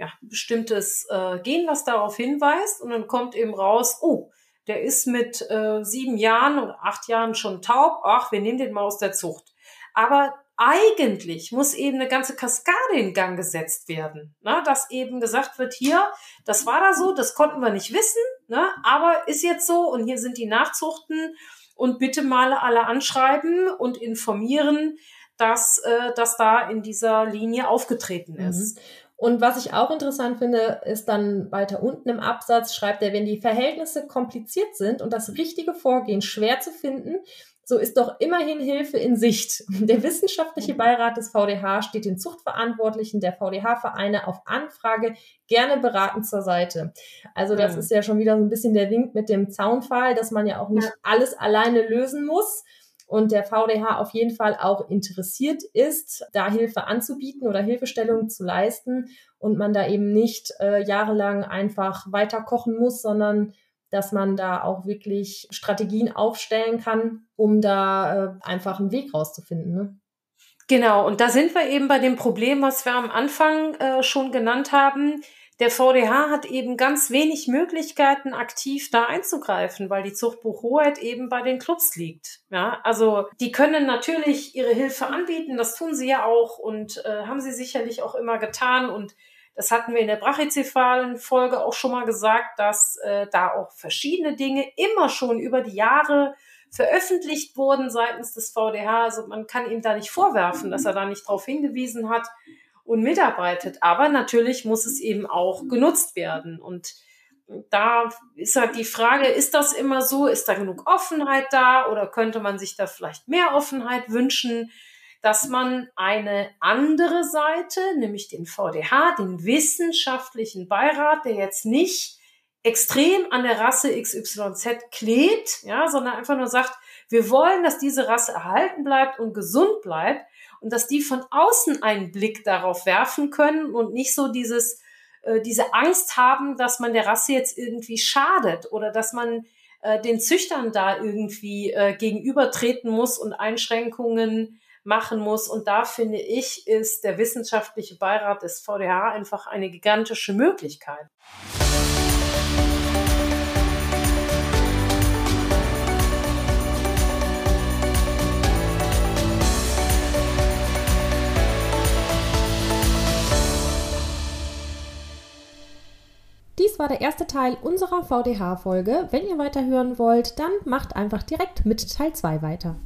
Speaker 2: ja, bestimmtes äh, Gen, was darauf hinweist. Und dann kommt eben raus, oh, der ist mit äh, sieben Jahren oder acht Jahren schon taub. Ach, wir nehmen den mal aus der Zucht. Aber eigentlich muss eben eine ganze Kaskade in Gang gesetzt werden. Ne? Dass eben gesagt wird, hier, das war da so, das konnten wir nicht wissen, ne? aber ist jetzt so und hier sind die Nachzuchten und bitte mal alle anschreiben und informieren, dass äh, das da in dieser Linie aufgetreten ist. Mhm.
Speaker 1: Und was ich auch interessant finde, ist dann weiter unten im Absatz schreibt er, wenn die Verhältnisse kompliziert sind und das richtige Vorgehen schwer zu finden, so ist doch immerhin Hilfe in Sicht. Der wissenschaftliche Beirat des VDH steht den Zuchtverantwortlichen der VDH-Vereine auf Anfrage gerne beratend zur Seite. Also das mhm. ist ja schon wieder so ein bisschen der Wink mit dem Zaunpfahl, dass man ja auch nicht ja. alles alleine lösen muss, und der VDH auf jeden Fall auch interessiert ist, da Hilfe anzubieten oder Hilfestellung zu leisten und man da eben nicht äh, jahrelang einfach weiter kochen muss, sondern dass man da auch wirklich Strategien aufstellen kann, um da äh, einfach einen Weg rauszufinden. Ne?
Speaker 2: Genau, und da sind wir eben bei dem Problem, was wir am Anfang äh, schon genannt haben der VDH hat eben ganz wenig Möglichkeiten, aktiv da einzugreifen, weil die Zuchtbuchhoheit eben bei den Clubs liegt. Ja, also die können natürlich ihre Hilfe anbieten, das tun sie ja auch und äh, haben sie sicherlich auch immer getan und Das hatten wir in der brachycephalen Folge auch schon mal gesagt, dass äh, da auch verschiedene Dinge immer schon über die Jahre veröffentlicht wurden seitens des VDH. Also man kann ihm da nicht vorwerfen, dass er da nicht darauf hingewiesen hat und mitarbeitet. Aber natürlich muss es eben auch genutzt werden. Und da ist halt die Frage, ist das immer so? Ist da genug Offenheit da oder könnte man sich da vielleicht mehr Offenheit wünschen? dass man eine andere Seite, nämlich den VDH, den wissenschaftlichen Beirat, der jetzt nicht extrem an der Rasse XYZ klebt, ja, sondern einfach nur sagt, wir wollen, dass diese Rasse erhalten bleibt und gesund bleibt und dass die von außen einen Blick darauf werfen können und nicht so dieses, äh, diese Angst haben, dass man der Rasse jetzt irgendwie schadet oder dass man äh, den Züchtern da irgendwie äh, gegenübertreten muss und Einschränkungen machen muss. Und da finde ich, ist der wissenschaftliche Beirat des VDH einfach eine gigantische Möglichkeit.
Speaker 1: War der erste Teil unserer VDH-Folge. Wenn ihr weiterhören wollt, dann macht einfach direkt mit Teil 2 weiter.